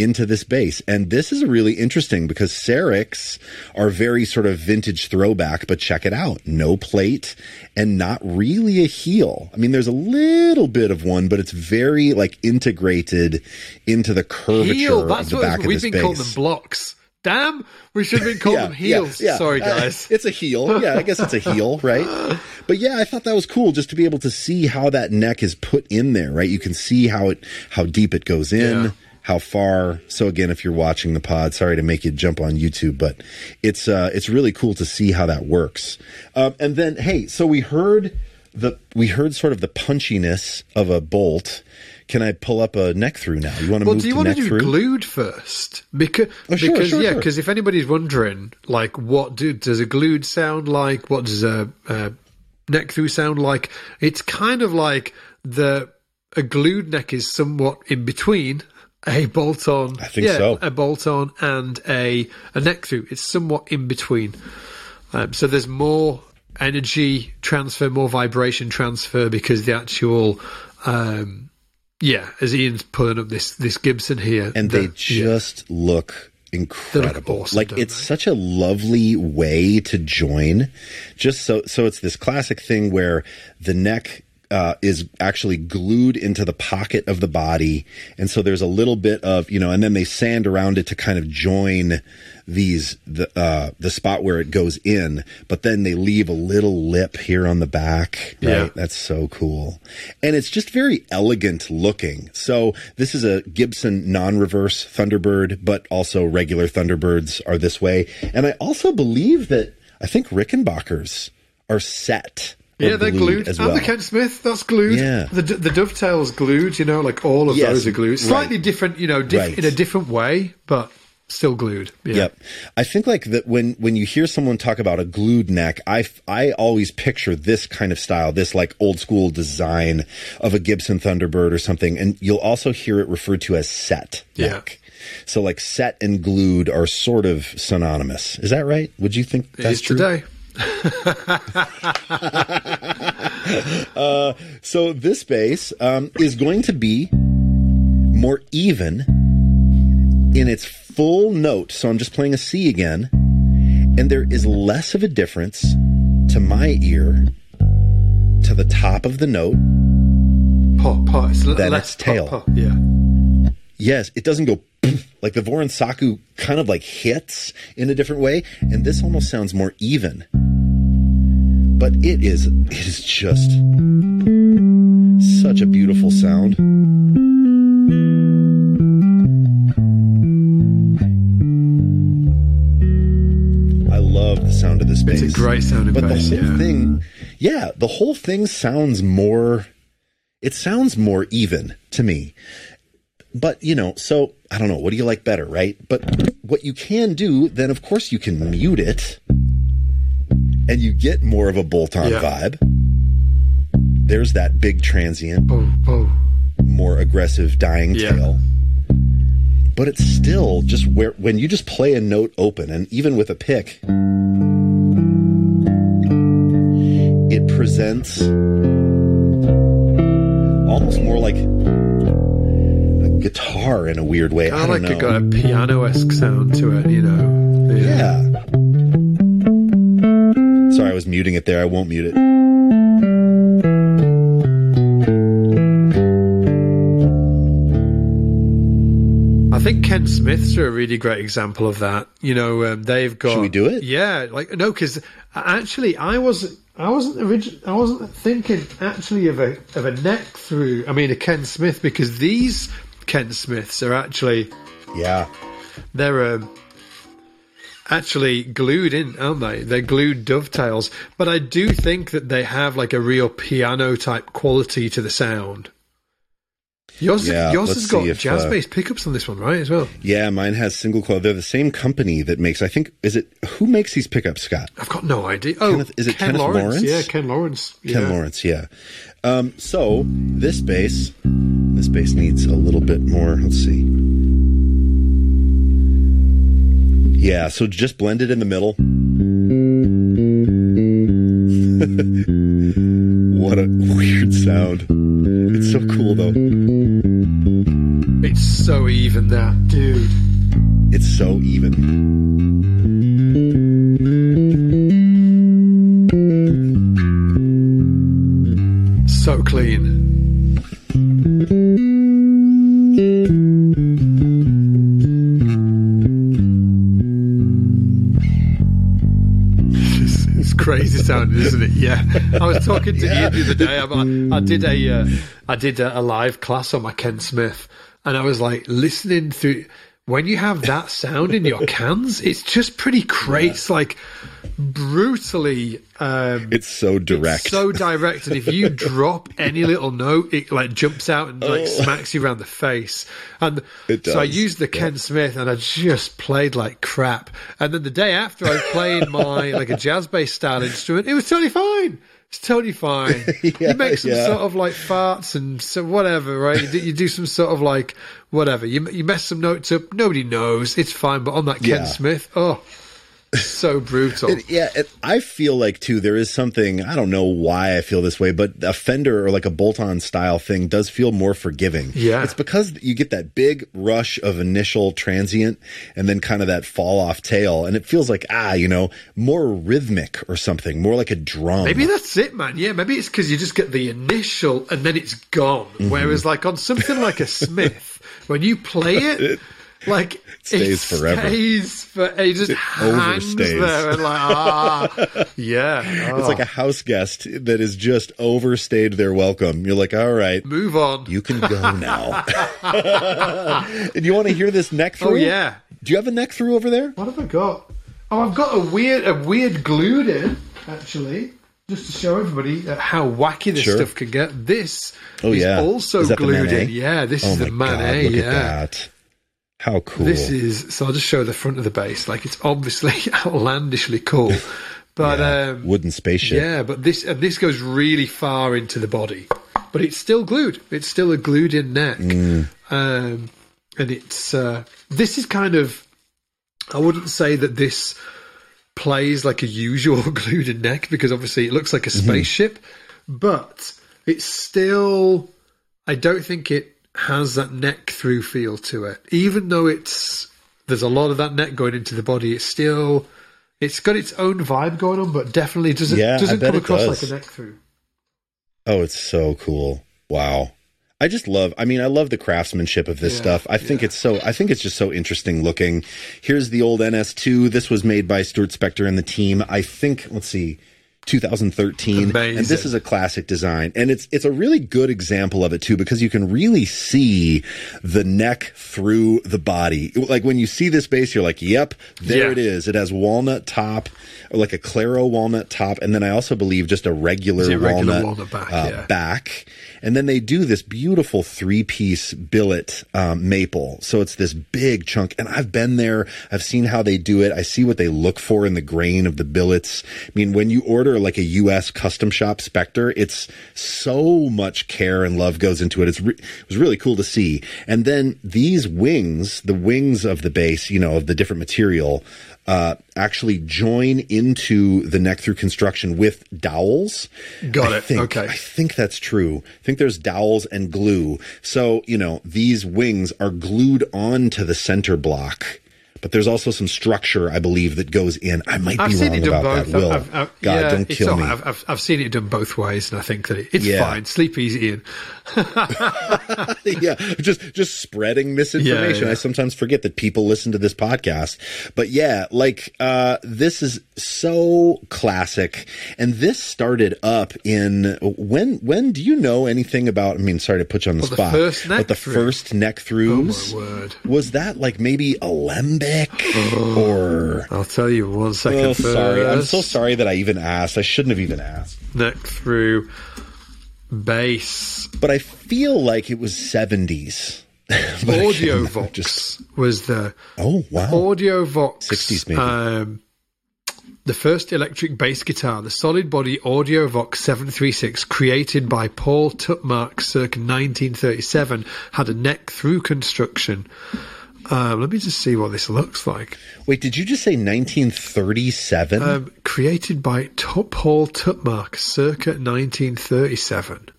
into this bass. And this is really interesting because Sereks are very sort of vintage throwback, but check it out. No plate and not really a heel. I mean, there's a little bit of one, but it's very like integrated into the curvature Heel. of the what back of we've been calling bass. them blocks. Damn, we should have been calling them heels. Sorry, Uh, guys. it's a heel. Yeah, I guess it's a heel, right? But yeah, I thought that was cool just to be able to see how that neck is put in there, right? You can see how it, how deep it goes in. How far? So again, if you're watching the pod, sorry to make you jump on YouTube, but it's uh, it's really cool to see how that works. Um, and then, hey, so we heard the we heard sort of the punchiness of a bolt. Can I pull up a neck through now? You want to Well, move do you to want to neck do through? glued first? Because Oh, sure, because sure, yeah, sure. because if anybody's wondering, like, what do, does a glued sound like? What does a, a neck through sound like? It's kind of like the a glued neck is somewhat in between a bolt on. I think yeah, so. A bolt on and a a neck through. It's somewhat in between. Um, so there's more energy transfer, more vibration transfer because the actual. Um, yeah, as Ian's pulling up this this Gibson here, and the- they yeah. just look incredible. awesome, like it's they? such a lovely way to join. Just so so it's this classic thing where the neck uh, is actually glued into the pocket of the body, and so there's a little bit of you know, and then they sand around it to kind of join these the uh, the spot where it goes in, but then they leave a little lip here on the back. Right, Yeah. that's so cool. And it's just very elegant looking. So this is a Gibson non-reverse Thunderbird, but also regular Thunderbirds are this way. And I also believe that I think Rickenbackers are set. Yeah, they're glued. as And the Ken Smith, that's glued. Yeah. The, the dovetail's glued, you know, like all of Yes, those are glued. right. Slightly different, you know, diff- Right. in a different way, but still glued. Yeah. Yep. I think like that when when you hear someone talk about a glued neck, I I always picture this kind of style, this like old school design of a Gibson Thunderbird or something, and you'll also hear it referred to as set Yeah. neck. So like set and glued are sort of synonymous. Is that right? Would you think that's is true? today. So this bass um, is going to be more even in its full note. So I'm just playing a C again, and there is less of a difference to my ear to the top of the note. Pop, pop. It's Then less it's tail. Yeah. Yes, it doesn't go like the Voron Saku kind of like hits in a different way, and this almost sounds more even. But it is it is just such a beautiful sound. I love the sound of this bass. It's a great sounding but bass, the whole yeah. thing, yeah, the whole thing sounds more. It sounds more even to me. But, you know, so I don't know. What do you like better, right? But what you can do, then of course you can mute it and you get more of a bolt on Yeah. vibe. There's that big transient, Oh, oh. more aggressive dying Yeah. tail. But it's still just where, when you just play a note open and even with a pick, it presents almost more like guitar in a weird way. I Kind of like know. it got a piano esque sound to it, you know. Yeah. Sorry, I was muting it there. I won't mute it. I think Ken Smiths are a really great example of that. You know, um, they've got. Should we do it? Yeah, like no, because actually, I was I wasn't origi- I wasn't thinking actually of a of a neck through. I mean, a Ken Smith because these Ken Smiths are actually Yeah. they're um, actually glued in, aren't they? They're glued dovetails. But I do think that they have like a real piano type quality to the sound. Yours, Yeah, yours has got if, jazz uh, bass pickups on this one, right? As well. Yeah, mine has single coil. They're the same company that makes. I think is it who makes these pickups, Scott? I've got no idea. Oh, Kenneth- is it Ken Kenneth Lawrence? Lawrence? Yeah, Ken Lawrence. Ken yeah. Lawrence, yeah. Um, so this bass, this bass needs a little bit more. Let's see. Yeah, so just blend it in the middle. what a weird sound. It's so cool though. It's so even that, dude. It's so even. So clean. It's, it's crazy sounding, isn't it? Yeah. I was talking to Ian the other day. I, I did a, uh, I did a, a live class on my Ken Smith, and I was like listening through. When you have that sound in your cans, it's just pretty crazy. It's like brutally. Um, It's so direct. it's so direct, and if you drop any little note, it like jumps out and like Oh. smacks you around the face. And so I used the Ken Smith, and I just played like crap. And then the day after, I played my like a jazz bass style instrument. It was totally fine. It's totally fine. you make some yeah. sort of like farts and so whatever, right? You do, you do some sort of like whatever. You you mess some notes up. Nobody knows. It's fine. But on that Ken Yeah. Smith, oh, so brutal. It- yeah, it, I feel like too. There is something I don't know why I feel this way, but a Fender or like a bolt-on style thing does feel more forgiving. Yeah. it's because you get that big rush of initial transient and then kind of that fall off tail, and it feels like ah, you know, more rhythmic or something, more like a drum. Maybe that's it, man. Yeah, maybe it's because you just get the initial and then it's gone. Mm-hmm. Whereas, like on something like a Smith, when you play it, like stays it forever. Stays for it just hangs overstays. there and like ah, yeah. it's like a house guest that has just overstayed their welcome. You're like, all right. move on. You can go now. and you want to hear this neck through? oh yeah. Do you have a neck through over there? What have I got? Oh, I've got a weird, a weird glued in actually. Just to show everybody uh, how wacky this Sure. stuff can get. This Oh, is yeah. also glued in. Yeah, this Oh is the Man god! A. Look yeah. at that. How cool! This is so. I'll just show the front of the bass. Like it's obviously outlandishly cool, but Yeah, um, wooden spaceship. yeah, but this and this goes really far into the body, but it's still glued. It's still a glued in neck, Mm. um, and it's uh, this is kind of. I wouldn't say that this plays like a usual glued in neck because obviously it looks like a Mm-hmm. spaceship, but it's still. I don't think it has that neck through feel to it. Even though it's there's a lot of that neck going into the body, it's still it's got its own vibe going on, but definitely doesn't Yeah, doesn't come across does. like a neck through. Oh, it's so cool! Wow. I just love. I mean, I love the craftsmanship of this Yeah, stuff. I think yeah. it's so. I think it's just so interesting looking. Here's the old NS2. This was made by Stuart Spector and the team. I think. Let's see. 2013 Amazing. and this is a classic design and it's it's a really good example of it too because you can really see the neck through the body like when you see this bass you're like yep there Yeah. it is it has walnut top or like a claro walnut top and then i also believe just a regular, Yeah, regular walnut, walnut back, uh, yeah. back. And then they do this beautiful three piece billet um, maple. So it's this big chunk. And I've been there. I've seen how they do it. I see what they look for in the grain of the billets. I mean, when you order like a U.S. custom shop Spector, it's so much care and love goes into it. It's re- it was really cool to see. And then these wings, the wings of the bass, you know, of the different material, uh, actually join into the neck through construction with dowels. Got I it. think- Okay. I think that's true. I think there's dowels and glue. So, you know, these wings are glued onto the center block. But there's also some structure, I believe, that goes in. I might I've be wrong about both. that. Will, I've, I've, God, yeah, don't kill me. I've, I've, I've seen it done both ways, and I think that it, it's Yeah. fine. Sleep easy, Ian. yeah, just just spreading misinformation. Yeah, yeah. I sometimes forget that people listen to this podcast. But yeah, like uh this is so classic. And this started up in when when do you know anything about I mean, sorry to put you on the Well, the spot. first neck but the through. first neck throughs Oh, my word. was that like maybe alembic lick or? I'll tell you one second. Oh, sorry. I'm so sorry that I even asked. I shouldn't have even asked. Neck through bass. But I feel like it was 70s. Audiovox just... was the oh wow Audiovox 60s maybe. Um, the first electric bass guitar, the solid body Audiovox 736, created by Paul Tutmarc circa 1937, had a neck through construction. Um, let me just see what this looks like. Wait, did you just say 1937? Um, created by Paul Tutmarc circa 1937.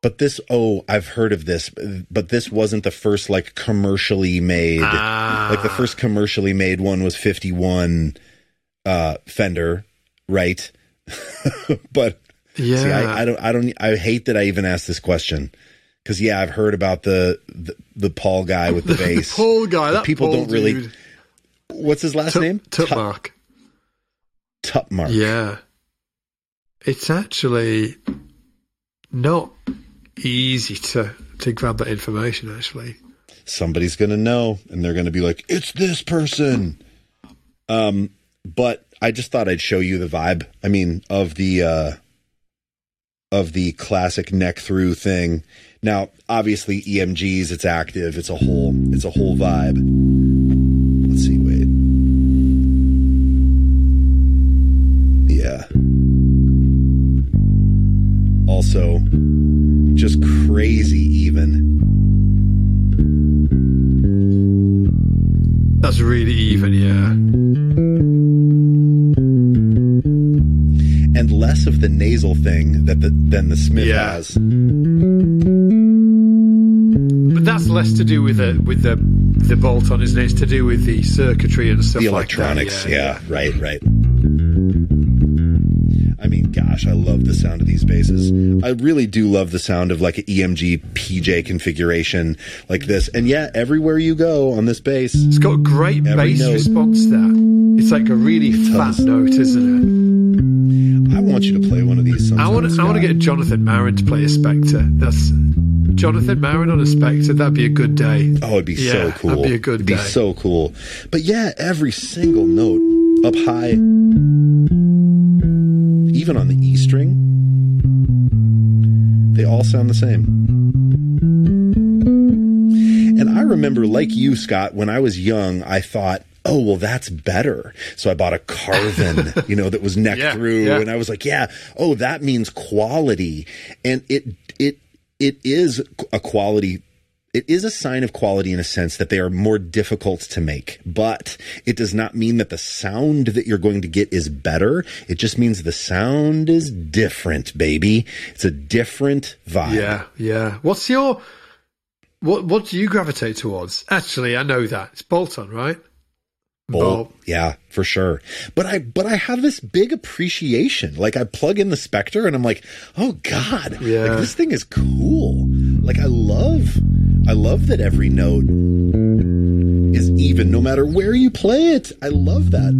But this, oh, I've heard of this, but this wasn't the first like commercially made. Ah. Like the first commercially made one was 51 uh, Fender, right? but yeah, see, I, I, don't, I don't, I hate that I even asked this question because yeah, I've heard about the the, the Paul guy with the bass. the Paul guy, that people Paul don't really. dude. What's his last name? Tutmarc. Tutmarc. Yeah, it's actually not easy to to grab that information actually somebody's going to know and they're going to be like it's this person um but i just thought i'd show you the vibe i mean of the uh of the classic neck through thing now obviously emgs it's active it's a whole it's a whole vibe let's see wait yeah also just crazy even. That's really even, yeah. And less of the nasal thing that the than the Smith Yeah. has. That's less to do with the with the the bolt on, isn't it? It's to do with the circuitry and stuff The like that. electronics, yeah, right, right. I mean, gosh, I love the sound of these basses. I really do love the sound of like an EMG PJ configuration like this. And yeah, everywhere you go on this bass, It's got great bass note. response there. It's like a really fat note, isn't it? I want you to play one of these. I want I want to get Jonathan Maron to play a Spector. That's Jonathan Maron on a Spector. That'd be a good day. Oh, it'd be so cool. that'd be a good It'd be day. so cool. But yeah, every single note up high, even on the E string, they all sound the same. And I remember, like you, Scott, when I was young, I thought, oh, well, that's better. So I bought a Carvin, you know, that was neck Yeah, through. yeah. And I was like, yeah, oh, that means quality. And it, it, it is a quality it is a sign of quality in a sense that they are more difficult to make, but it does not mean that the sound that you're going to get is better. It just means the sound is different, baby. It's a different vibe. Yeah, yeah. What's your what? What do you gravitate towards? Actually, I know that it's bolt on, right? Bolt. Yeah, for sure. But I but I have this big appreciation. Like I plug in the Spector and I'm like, oh God. Yeah. Like this thing is cool. Like I love I love that every note is even no matter where you play it. I love that.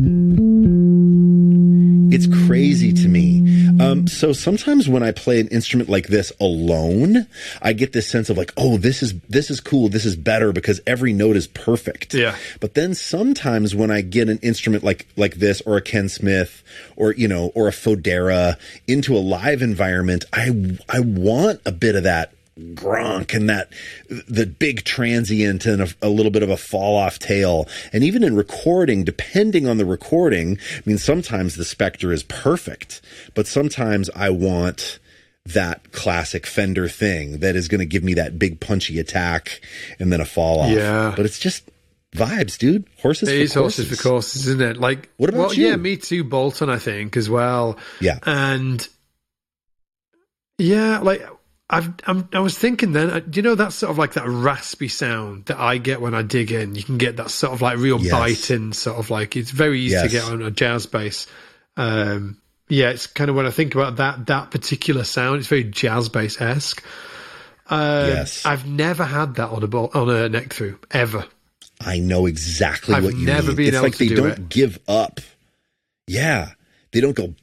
It's crazy to me. Um, so sometimes when I play an instrument like this alone, I get this sense of like, oh, this is this is cool, this is better because every note is perfect. Yeah. But then sometimes when I get an instrument like like this or a Ken Smith or you know or a Fodera into a live environment, I I want a bit of that gronk and that the big transient and a, a little bit of a fall off tail and even in recording depending on the recording i mean sometimes the Spector is perfect but sometimes i want that classic fender thing that is going to give me that big punchy attack and then a fall off Yeah. but it's just vibes dude horses It for is courses. horses for courses, isn't it? Like, What about well, you? Yeah, me too. Bolt on, I think, as well. yeah And yeah, like I've, I'm, I was thinking then, uh, do you know that sort of like that raspy sound that I get when I dig in? You can get that sort of like real Yes. biting, sort of like it's very easy to get on a jazz bass. Um, yeah, it's kind of when I think about that that particular sound, it's very jazz bass esque. Uh, Yes. I've never had that on a ball, on a neck through ever. I know exactly I've what you never mean. been it's able like to they do don't it. give up. Yeah. They don't go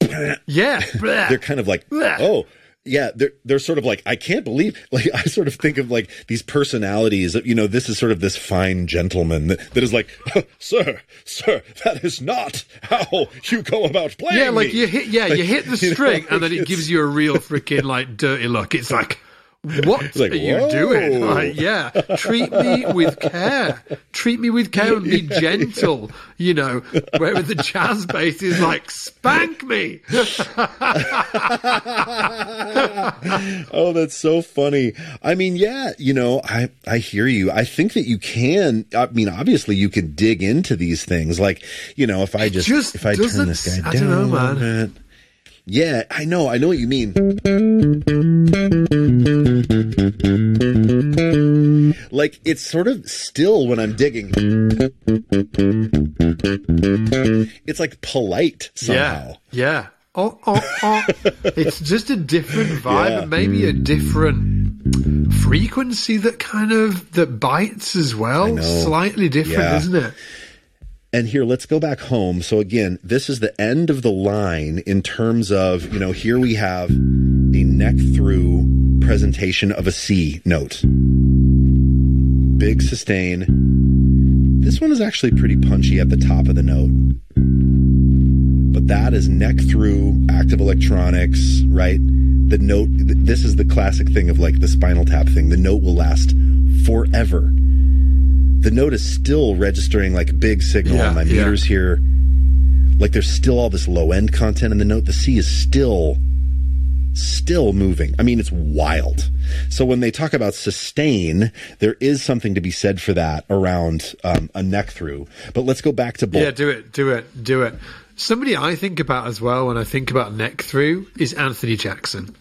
Yeah, they're kind of like, oh, yeah, they're they're sort of like I can't believe like I sort of think of like these personalities. You know, this is sort of this fine gentleman that, that is like, sir, sir, that is not how you go about playing. Yeah, like me. you hit, yeah, like, you hit the string, you know, and then it gives you a real freaking like dirty look. It's like. What like, are you doing? Like, yeah, treat me with care. Treat me with care and be gentle. You know, where the jazz bass is like, spank me. oh, that's so funny. I mean, yeah, you know, I I hear you. I think that you can. I mean, obviously, you can dig into these things. Like, you know, if I just, just if I turn this guy I down, don't know, man. Yeah, I know. I know what you mean. Like it's sort of still when I'm digging. It's like polite somehow. Yeah. Yeah. Oh, oh, oh. it's just a different vibe yeah. and maybe a different frequency that kind of that bites as well. Slightly different, yeah. isn't it? And here, let's go back home. So again, this is the end of the line in terms of, you know, here we have a neck through presentation of a C note. Big sustain. This one is actually pretty punchy at the top of the note. But that is neck through active electronics, right? The note, this is the classic thing of like the spinal tap thing. The note will last forever the note is still registering like a big signal yeah, on my meters yeah. here. Like there's still all this low end content in the note. The C is still still moving. I mean, it's wild. So when they talk about sustain, there is something to be said for that around um, a neck through. But let's go back to bolt. Yeah, do it, do it, do it. Somebody I think about as well when I think about neck through is Anthony Jackson.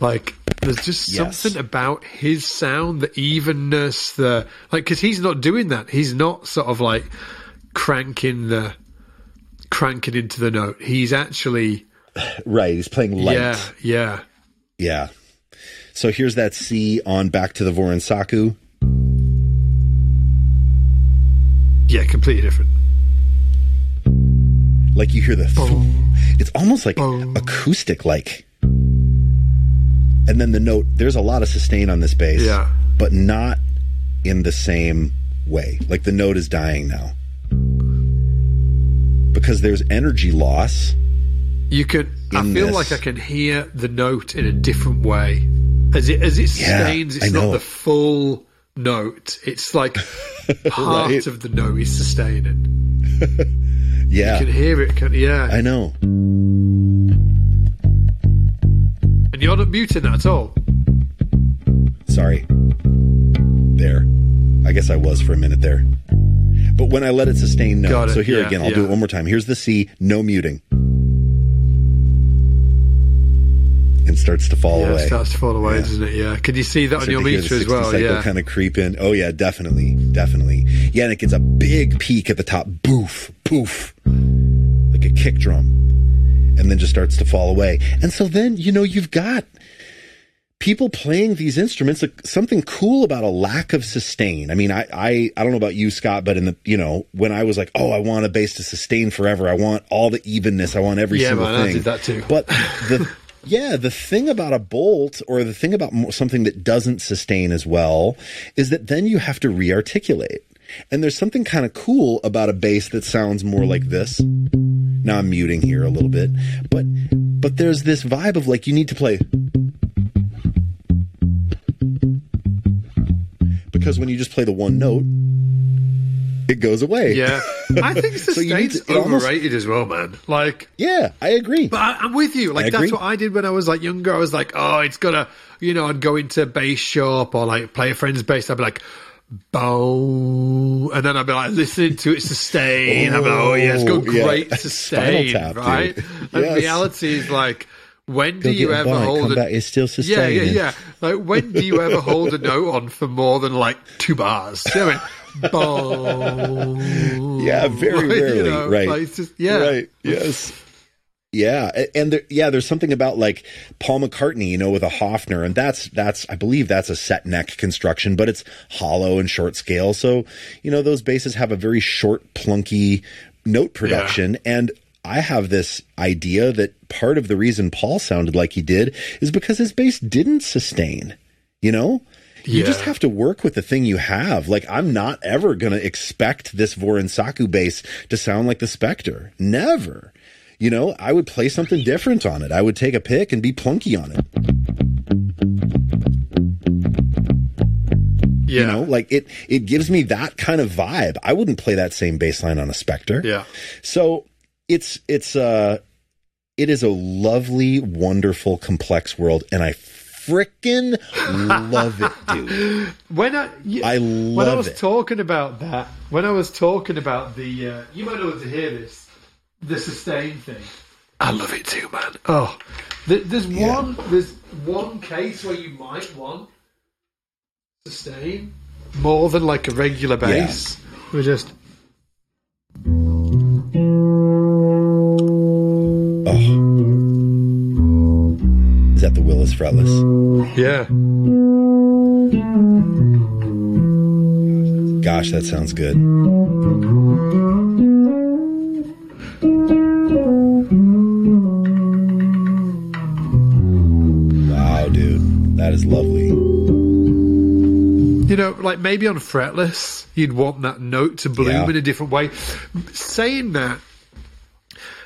Like, there's just yes. something about his sound, the evenness, the like, because he's not doing that. He's not sort of like cranking the cranking into the note. He's actually right. He's playing light. Yeah, yeah, yeah. So here's that C on back to the Voron Saku. Yeah, completely different. Like you hear the, it's almost like acoustic, like and then the note there's a lot of sustain on this bass yeah. but not in the same way. Like the note is dying now. Because there's energy loss you could i feel this. like i can hear the note in a different way. As it as it sustains yeah, it's not the full note. It's like part right. of the note is sustaining. Yeah. You can hear it can, yeah. I know not muting that at all. Sorry. There. I guess I was for a minute there. But when I let it sustain, no. It. So here yeah, again, I'll yeah. do it one more time. Here's the C, no muting. And starts to fall yeah, away. Starts to fall away, yeah. doesn't it? Yeah. Can you see that on your meter as well? Yeah. kind of creep in. Oh yeah, definitely, definitely. Yeah, and it gets a big peak at the top. Boof, poof, like a kick drum and then just starts to fall away. And so then, you know, you've got people playing these instruments, something cool about a lack of sustain. I mean, I, I, I don't know about you, Scott, but in the, you know, when I was like, oh, I want a bass to sustain forever. I want all the evenness. I want every yeah, single man, thing. I did that too. But the, yeah, the thing about a bolt or the thing about something that doesn't sustain as well is that then you have to rearticulate. And there's something kind of cool about a bass that sounds more like this. Now I'm muting here a little bit, but but there's this vibe of like you need to play because when you just play the one note, it goes away. Yeah, I think sustain's so overrated almost, as well, man. Like, yeah, I agree. But I, am with you. Like, that's what I did when I was like younger. I was like, oh, it's gotta, you know, I'd go into a bass shop or like play a friend's bass. I'd be like, bow, and then I'd be like listening to it sustain. Oh, I'd be like, oh yeah, it's got oh, great yeah. sustain, tap, right? Dude. And yes. reality is like, when do you ever hold a, is still sustaining. Yeah, yeah, yeah. Like when do you ever hold a note on for more than like two bars? You know bow. Yeah, very rarely. You know, right. Like just, yeah. Right. Yes. Yeah, and there, yeah, there's something about like Paul McCartney, you know, with a Hofner, and that's that's I believe that's a set neck construction, but it's hollow and short scale, so you know those basses have a very short, plunky note production, yeah. and I have this idea that part of the reason Paul sounded like he did is because his bass didn't sustain. You know, you Yeah. just have to work with the thing you have. Like I'm not ever going to expect this Vorensaku bass to sound like the Spector. Never. You know, I would play something different on it. I would take a pick and be plunky on it. Yeah. You know, like it it gives me that kind of vibe. I wouldn't play that same bass line on a Spector. yeah. So it's it's uh it is a lovely, wonderful, complex world, and I frickin' love it, dude. When I, y- I love it. when I was it. talking about that, when I was talking about the, uh, you might want to hear this, the sustain thing. I love it too, man. Oh, Th- there's Yeah. one, there's one case where you might want sustain more than like a regular bass. We're just Oh. Is that the Willis fretless? yeah. Gosh, that sounds good. Is lovely. You know, like maybe on fretless, you'd want that note to bloom Yeah. in a different way. Saying that,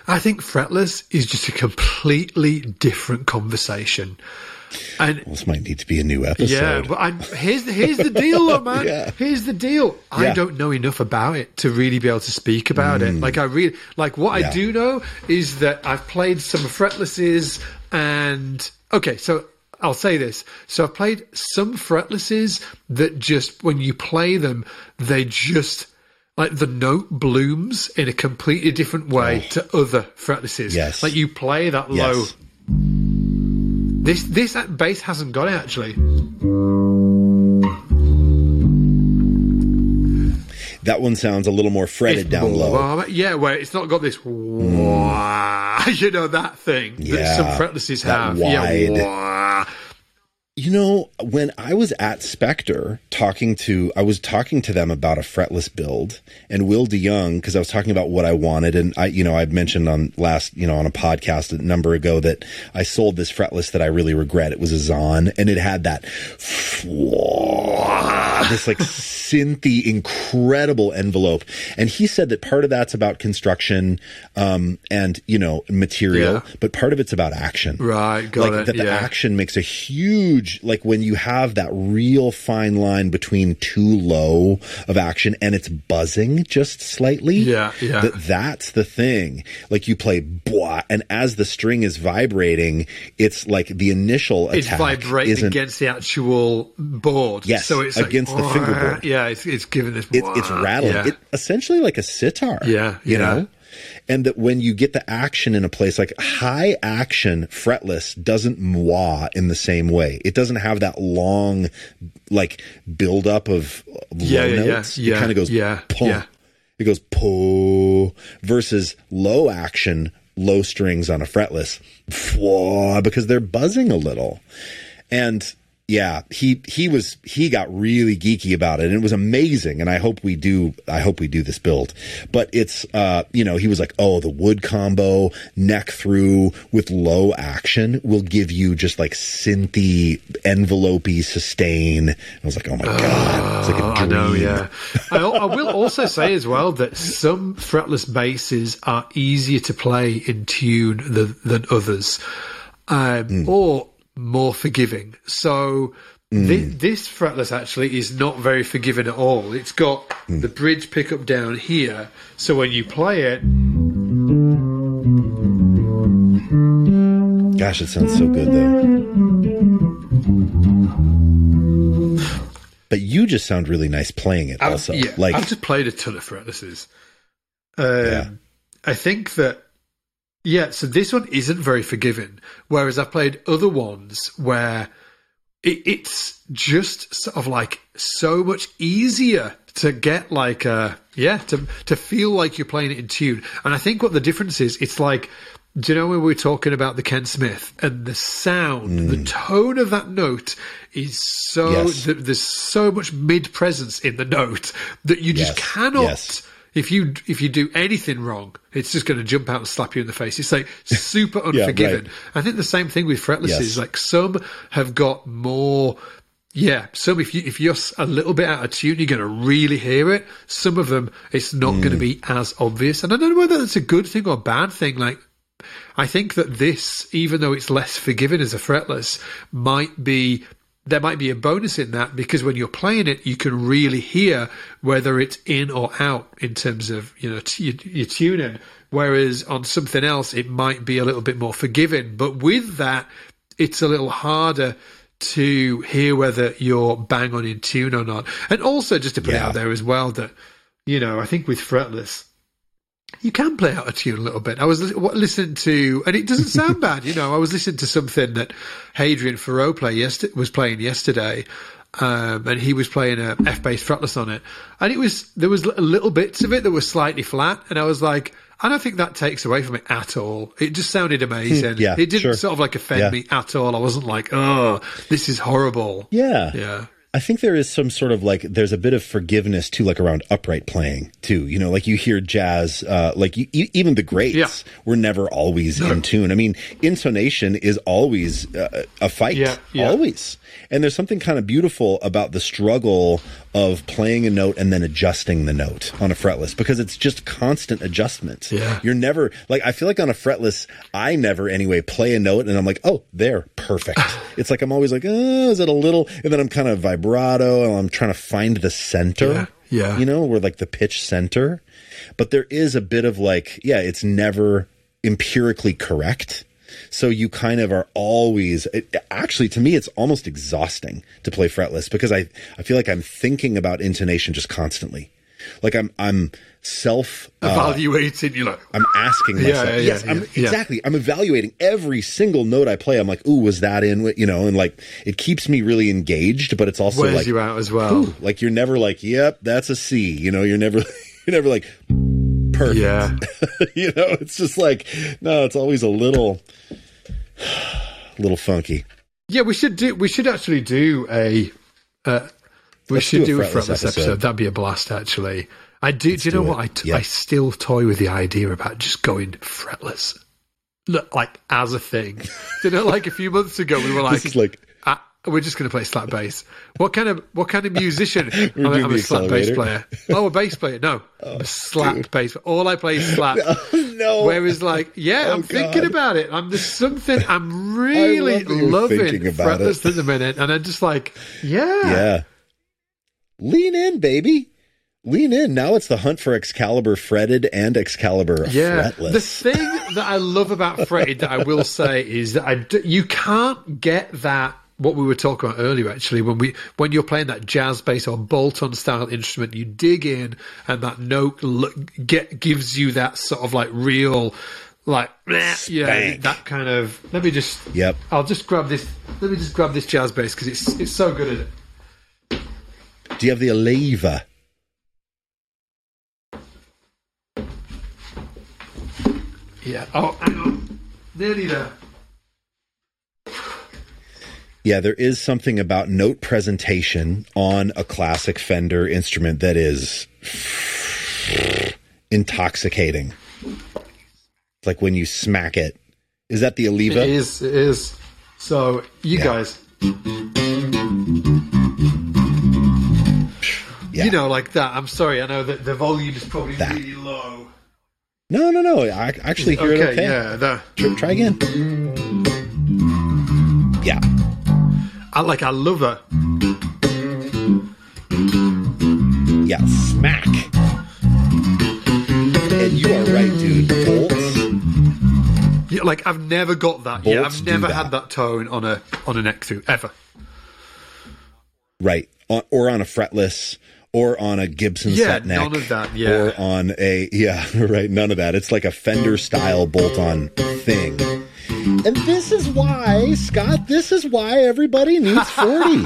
I think fretless is just a completely different conversation. And Well, this might need to be a new episode. yeah, but I'm, here's the here's the deal, though, man. Yeah. Here's the deal. I Yeah. don't know enough about it to really be able to speak about it. Like I really like what Mm. Yeah. I do know is that I've played some fretlesses, and okay, so I'll say this. So I've played some fretlesses that just when you play them, they just like the note blooms in a completely different way oh. to other fretlesses. Oh. Yes. like you play that low. yes. This this bass hasn't got it actually. That one sounds a little more fretted It's down low. Yeah, where it's not got this hmm. wah, you know that thing that some fretlesses have. wide. Yeah, wah. You know, when I was at Spector talking to, I was talking to them about a fretless build, and Will DeYoung, because I was talking about what I wanted, and I, you know, I mentioned on last, you know, on a podcast a number ago that I sold this fretless that I really regret. It was a Zon, and it had that this like synthy, incredible envelope, and he said that part of that's about construction, um, and you know, material, Yeah. but part of it's about action Right, got like it. that the yeah. action makes a huge like when you have that real fine line between too low of action and it's buzzing just slightly Yeah, yeah. that that's the thing like you play blah and as the string is vibrating it's like the initial it's attack vibrating against the actual board. Yes, so it's like, against the wah. fingerboard. Yeah, it's, it's giving this. it's, it's rattling Yeah. it essentially like a sitar Yeah, you yeah. know and that when you get the action in a place like high action fretless doesn't mwah in the same way it doesn't have that long like build up of low Yeah, yeah, yeah, notes it kind of goes yeah, pum. yeah. it goes po versus low action low strings on a fretless because they're buzzing a little and yeah, he he was he got really geeky about it, and it was amazing. And I hope we do. I hope we do this build. But it's uh, you know, he was like, oh, the wood combo neck through with low action will give you just like synthy, envelopey sustain. I was like, oh my god, it's like a dream. I know, yeah. I, I will also say as well that some fretless basses are easier to play in tune than, than others, um, Hmm. or more forgiving. So thi- this fretless actually is not very forgiving at all. It's got Hmm. the bridge pickup down here, so when you play it, Gosh, it sounds so good though. But you just sound really nice playing it. I've- Also, yeah, like I've just played a ton of fretlesses. Um, Yeah. I think that yeah, so this one isn't very forgiving. Whereas I've played other ones where it, it's just sort of like so much easier to get like uh yeah to to feel like you're playing it in tune. And I think what the difference is, it's like. Do you know when we were talking about the Ken Smith and the sound, the tone of that note is so Mm. Yes. th- there's so much mid presence in the note that you just Yes, cannot yes. If you if you do anything wrong, it's just going to jump out and slap you in the face. It's like super unforgiving. yeah, right. I think the same thing with fretless yes. is like some have got more. Yeah, some if you if you're a little bit out of tune, you're going to really hear it. Some of them, it's not mm. going to be as obvious. And I don't know whether that's a good thing or a bad thing. Like, I think that this, even though it's less forgiving as a fretless, might be there might be a bonus in that because when you're playing it, you can really hear whether it's in or out in terms of you know t- your tuning. Whereas on something else, it might be a little bit more forgiving. But with that, it's a little harder to hear whether you're bang on in tune or not. And also, just to put yeah. it out there as well, that you know, I think with fretless, you can play out a tune a little bit. I was listening to, and it doesn't sound bad, you know. I was listening to something that Hadrien Feraud play yesterday, was playing yesterday, um, and he was playing a F bass fretless on it, and it was there was little bits of it that were slightly flat, and I was like, I don't think that takes away from it at all. It just sounded amazing. yeah, it didn't sure. sort of like offend yeah. me at all. I wasn't like, oh, this is horrible. Yeah, yeah. I think there is some sort of like there's a bit of forgiveness too, like around upright playing too. You know, like you hear jazz, uh, like you, even the greats yeah. were never always in tune. I mean, intonation is always uh, a fight, yeah, yeah. always. And there's something kind of beautiful about the struggle of playing a note and then adjusting the note on a fretless because it's just constant adjustment. Yeah. You're never like I feel like on a fretless, I never anyway play a note and I'm like, oh, there, perfect. it's like I'm always like, oh, is it a little and then I'm kind of vibrato and I'm trying to find the center. Yeah. Yeah. You know, where like the pitch center. But there is a bit of like, yeah, it's never empirically correct so you kind of are always, it, actually, to me, it's almost exhausting to play fretless because I, I feel like I'm thinking about intonation just constantly. Like I'm, I'm self uh, evaluating. You know, I'm asking myself. Yeah, yeah, yes, yeah, I'm, exactly. I'm evaluating every single note I play. I'm like, ooh, was that in? You know, and like it keeps me really engaged, but it's also wears like you out as well. Ooh, like you're never like, yep, that's a C. You know, you're never, you're never like perfect. Yeah. you know, it's just like, no, it's always a little, little funky. Yeah, we should do, we should actually do a, uh, we Let's should do a fretless, do a fretless episode. episode. That'd be a blast, actually. I do. Let's do you know do what? I, t- I still toy with the idea about just going fretless, Look, like as a thing. you know, like a few months ago, we were like, like we're just going to play slap bass. What kind of what kind of musician? I'm, I'm a slap bass player. Oh, a bass player? No, oh, I'm a slap dude. bass. All I play is slap. No, oh, no. Whereas, like, yeah, oh, I'm God. thinking about it. I'm there's something I'm really love loving fretless at the minute, and I'm just like, yeah, yeah. Lean in, baby. Lean in. Now it's the hunt for Excalibur fretted and Excalibur yeah. fretless. The thing that I love about fretted that I will say is that I do, you can't get that what we were talking about earlier actually when we when you're playing that jazz bass or bolt-on style instrument you dig in and that note get gives you that sort of like real like yeah that kind of let me just yep. I'll just grab this let me just grab this jazz bass because it's it's so good at it. Do you have the Aliva yeah. Oh hang on. Nearly there yeah, there is something about note presentation on a classic Fender instrument that is intoxicating. It's like when you smack it. Is that the Aliva? It is. It is. So you yeah. guys, yeah. you know, like that. I'm sorry. I know that the volume is probably that. really low. No, no, no. I actually hear okay, it okay. Yeah. The... Try, try again. Yeah. I like. I love her. Yeah, smack. And you are right, dude. Bolts. Yeah, like I've never got that. Yeah, I've never that. had that tone on a on a neck through ever. Right, or on a fretless or on a Gibson yeah, set neck. none of that. Yeah, or on a yeah, right. None of that. It's like a Fender style bolt on thing. And this is why, Scott, this is why everybody needs 40.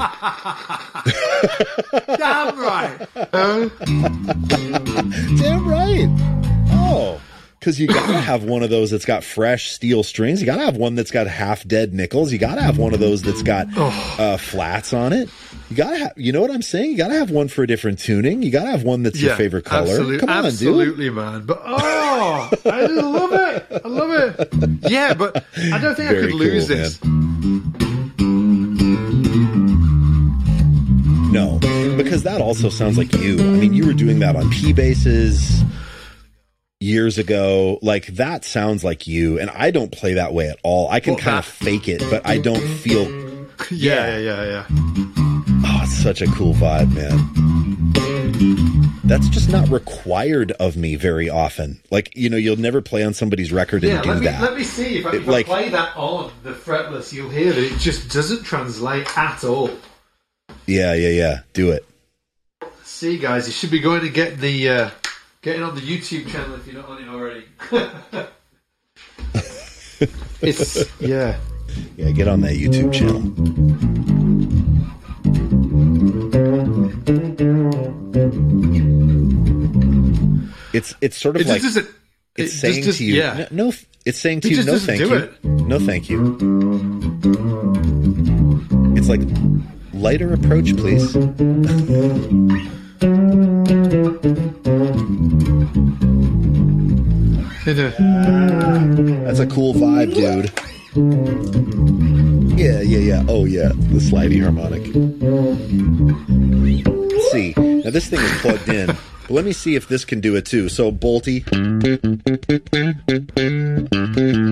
Damn right. Damn right. Oh, because you gotta have one of those that's got fresh steel strings. You gotta have one that's got half dead nickels. You gotta have one of those that's got uh, flats on it. You gotta have, you know what I'm saying? You gotta have one for a different tuning. You gotta have one that's your favorite color. Absolutely, Come on, dude. absolutely, man. But oh, I just love it. I love it. Yeah, but I don't think I Very could lose cool, this. No, because that also sounds like you. I mean, you were doing that on P bases years ago. Like that sounds like you, and I don't play that way at all. I can Well, kind of fake it, but I don't feel. Yeah, yeah, yeah, yeah. Oh, it's such a cool vibe, man. That's just not required of me very often. Like you know, you'll never play on somebody's record and Yeah, do let me that. let me see if I, if I play that on the fretless. You'll hear that it just doesn't translate at all. Yeah, yeah, yeah. Do it. See, guys, you should be going to get the uh, getting on the YouTube channel if you're not on it already. it's yeah. Yeah, get on that YouTube channel. It's it's sort of It like just it's it saying just, to you, yeah. no, no, it's saying to It you, no, thank you, it. no, thank you. It's like lighter approach, please. That's a cool vibe, dude. Yeah, yeah, yeah. Oh, yeah. The slidey harmonic. Let's see. Now, this thing is plugged in. But let me see if this can do it too. So, Bolty.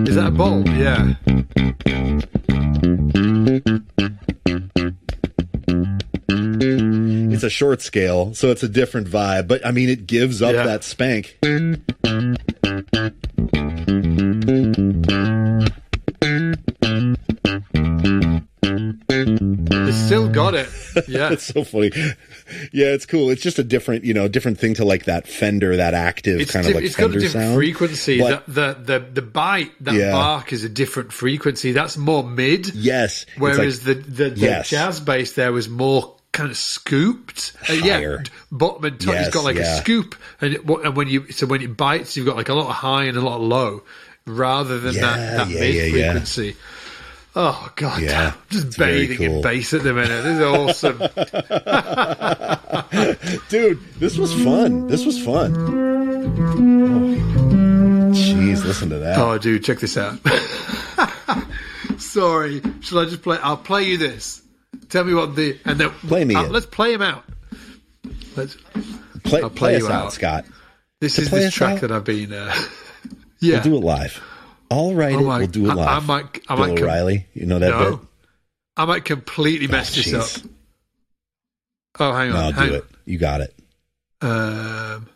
Is that bowl? Yeah. It's a short scale, so it's a different vibe. But I mean, it gives up Yeah. that spank. It's still got it. Yeah. It's so funny. Yeah, it's cool. It's just a different, you know, different thing to like that Fender, that active It's, kind di- of like it's got a different sound. frequency. But- the, the the the bite, that Yeah. bark is a different frequency. That's more mid. Yes. Whereas like- the the, the Yes. jazz bass there was more kind of scooped. Uh, yeah, bottom and top. Yes, it's got like yeah. a scoop, and, it, and when you so when it bites, you've got like a lot of high and a lot of low, rather than Yeah, that, that yeah, mid frequency. Oh god, Yeah, damn. just it's bathing in bass at the minute. This is awesome. dude, this was fun. This was fun. Oh. Jeez, listen to that. oh, dude, check this out. Sorry, shall I just play? I'll play you this. Tell me what the and then Play me uh. Let's play him out. Let's. play, I'll play play us out, out. Scott. This To is this track out? that I've been. Uh, yeah, We'll do it live. All right, Oh my- we'll do it I- I might- I Bill might com- O'Reilly, you know that bit? I might completely mess this Jeez. up. Oh, hang on, No, hang do it. You got it. Um,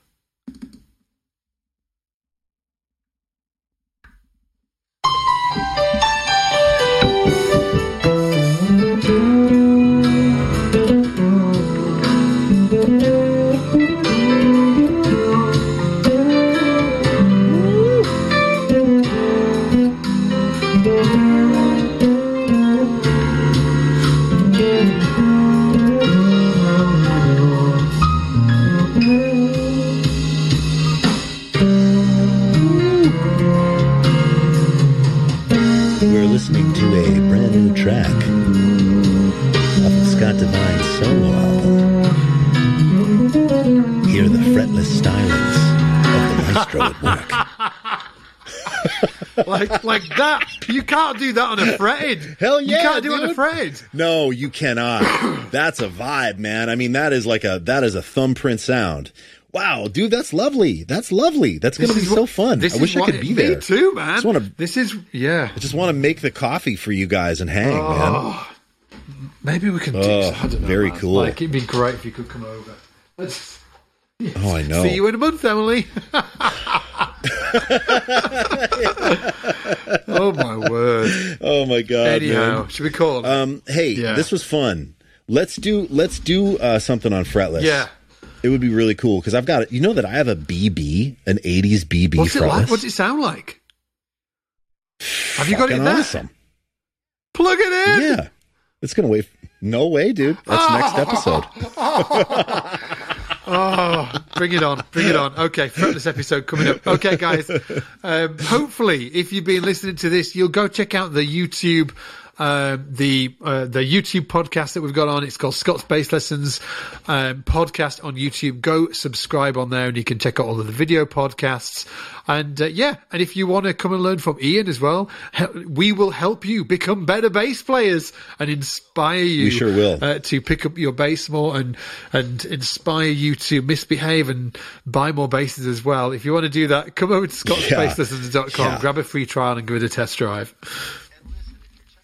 like like that. You can't do that on a fretted. Hell yeah, You can't do it on a dude. fretted. No, you cannot. that's a vibe, man. I mean, that is like a that is a thumbprint sound. Wow, dude, that's lovely. That's lovely. That's going to be is so fun. I is wish I could be there. Me too, man. I Just wanna- This is yeah. I just want to make the coffee for you guys and hang, oh. man. Maybe we can do. Oh, I don't know, very man. cool. Like it'd be great if you could come over. Let's Oh, I know. see you in a month, Emily. oh my word. Oh my god. Anyhow, man. should we call? it? Um, hey, Yeah. this was fun. Let's do let's do uh, something on fretless. yeah. it would be really cool because I've got it. You know that I have a BB, an '80s BB What's it fretless. like? What's it sound like? Have you got it there? awesome. Plug it in. Yeah, it's gonna wait. No way, dude. That's next episode. Oh, bring it on, bring it on. Okay, this episode coming up. Okay, guys. Um, hopefully, if you've been listening to this, you'll go check out the YouTube uh, the uh, the YouTube podcast that we've got on. It's called Scott's Bass Lessons um, podcast on YouTube. Go subscribe on there, and you can check out all of the video podcasts. And uh, yeah, and if you want to come and learn from Ian as well, we will help you become better bass players and inspire you. We sure will uh, to pick up your bass more and and inspire you to misbehave and buy more basses as well. If you want to do that, come over to scottsbasslessons.com, yeah. grab a free trial, and give it a test drive.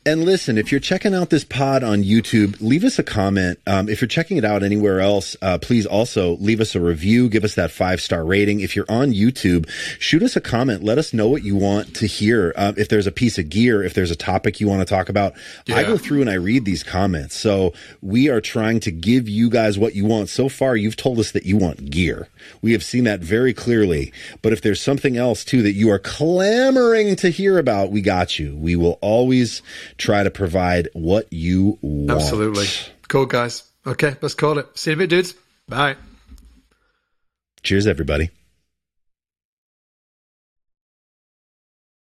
And listen, if you're checking out this pod on YouTube, leave us a comment. Um, if you're checking it out anywhere else, uh, please also leave us a review. Give us that five star rating. If you're on YouTube, shoot us a comment. Let us know what you want to hear. Uh, if there's a piece of gear, if there's a topic you want to talk about, yeah. I go through and I read these comments. So we are trying to give you guys what you want. So far, you've told us that you want gear. We have seen that very clearly. But if there's something else too that you are clamoring to hear about, we got you. We will always try to provide what you want. Absolutely. Cool, guys. Okay, let's call it. See you in a bit, dudes. Bye. Cheers, everybody.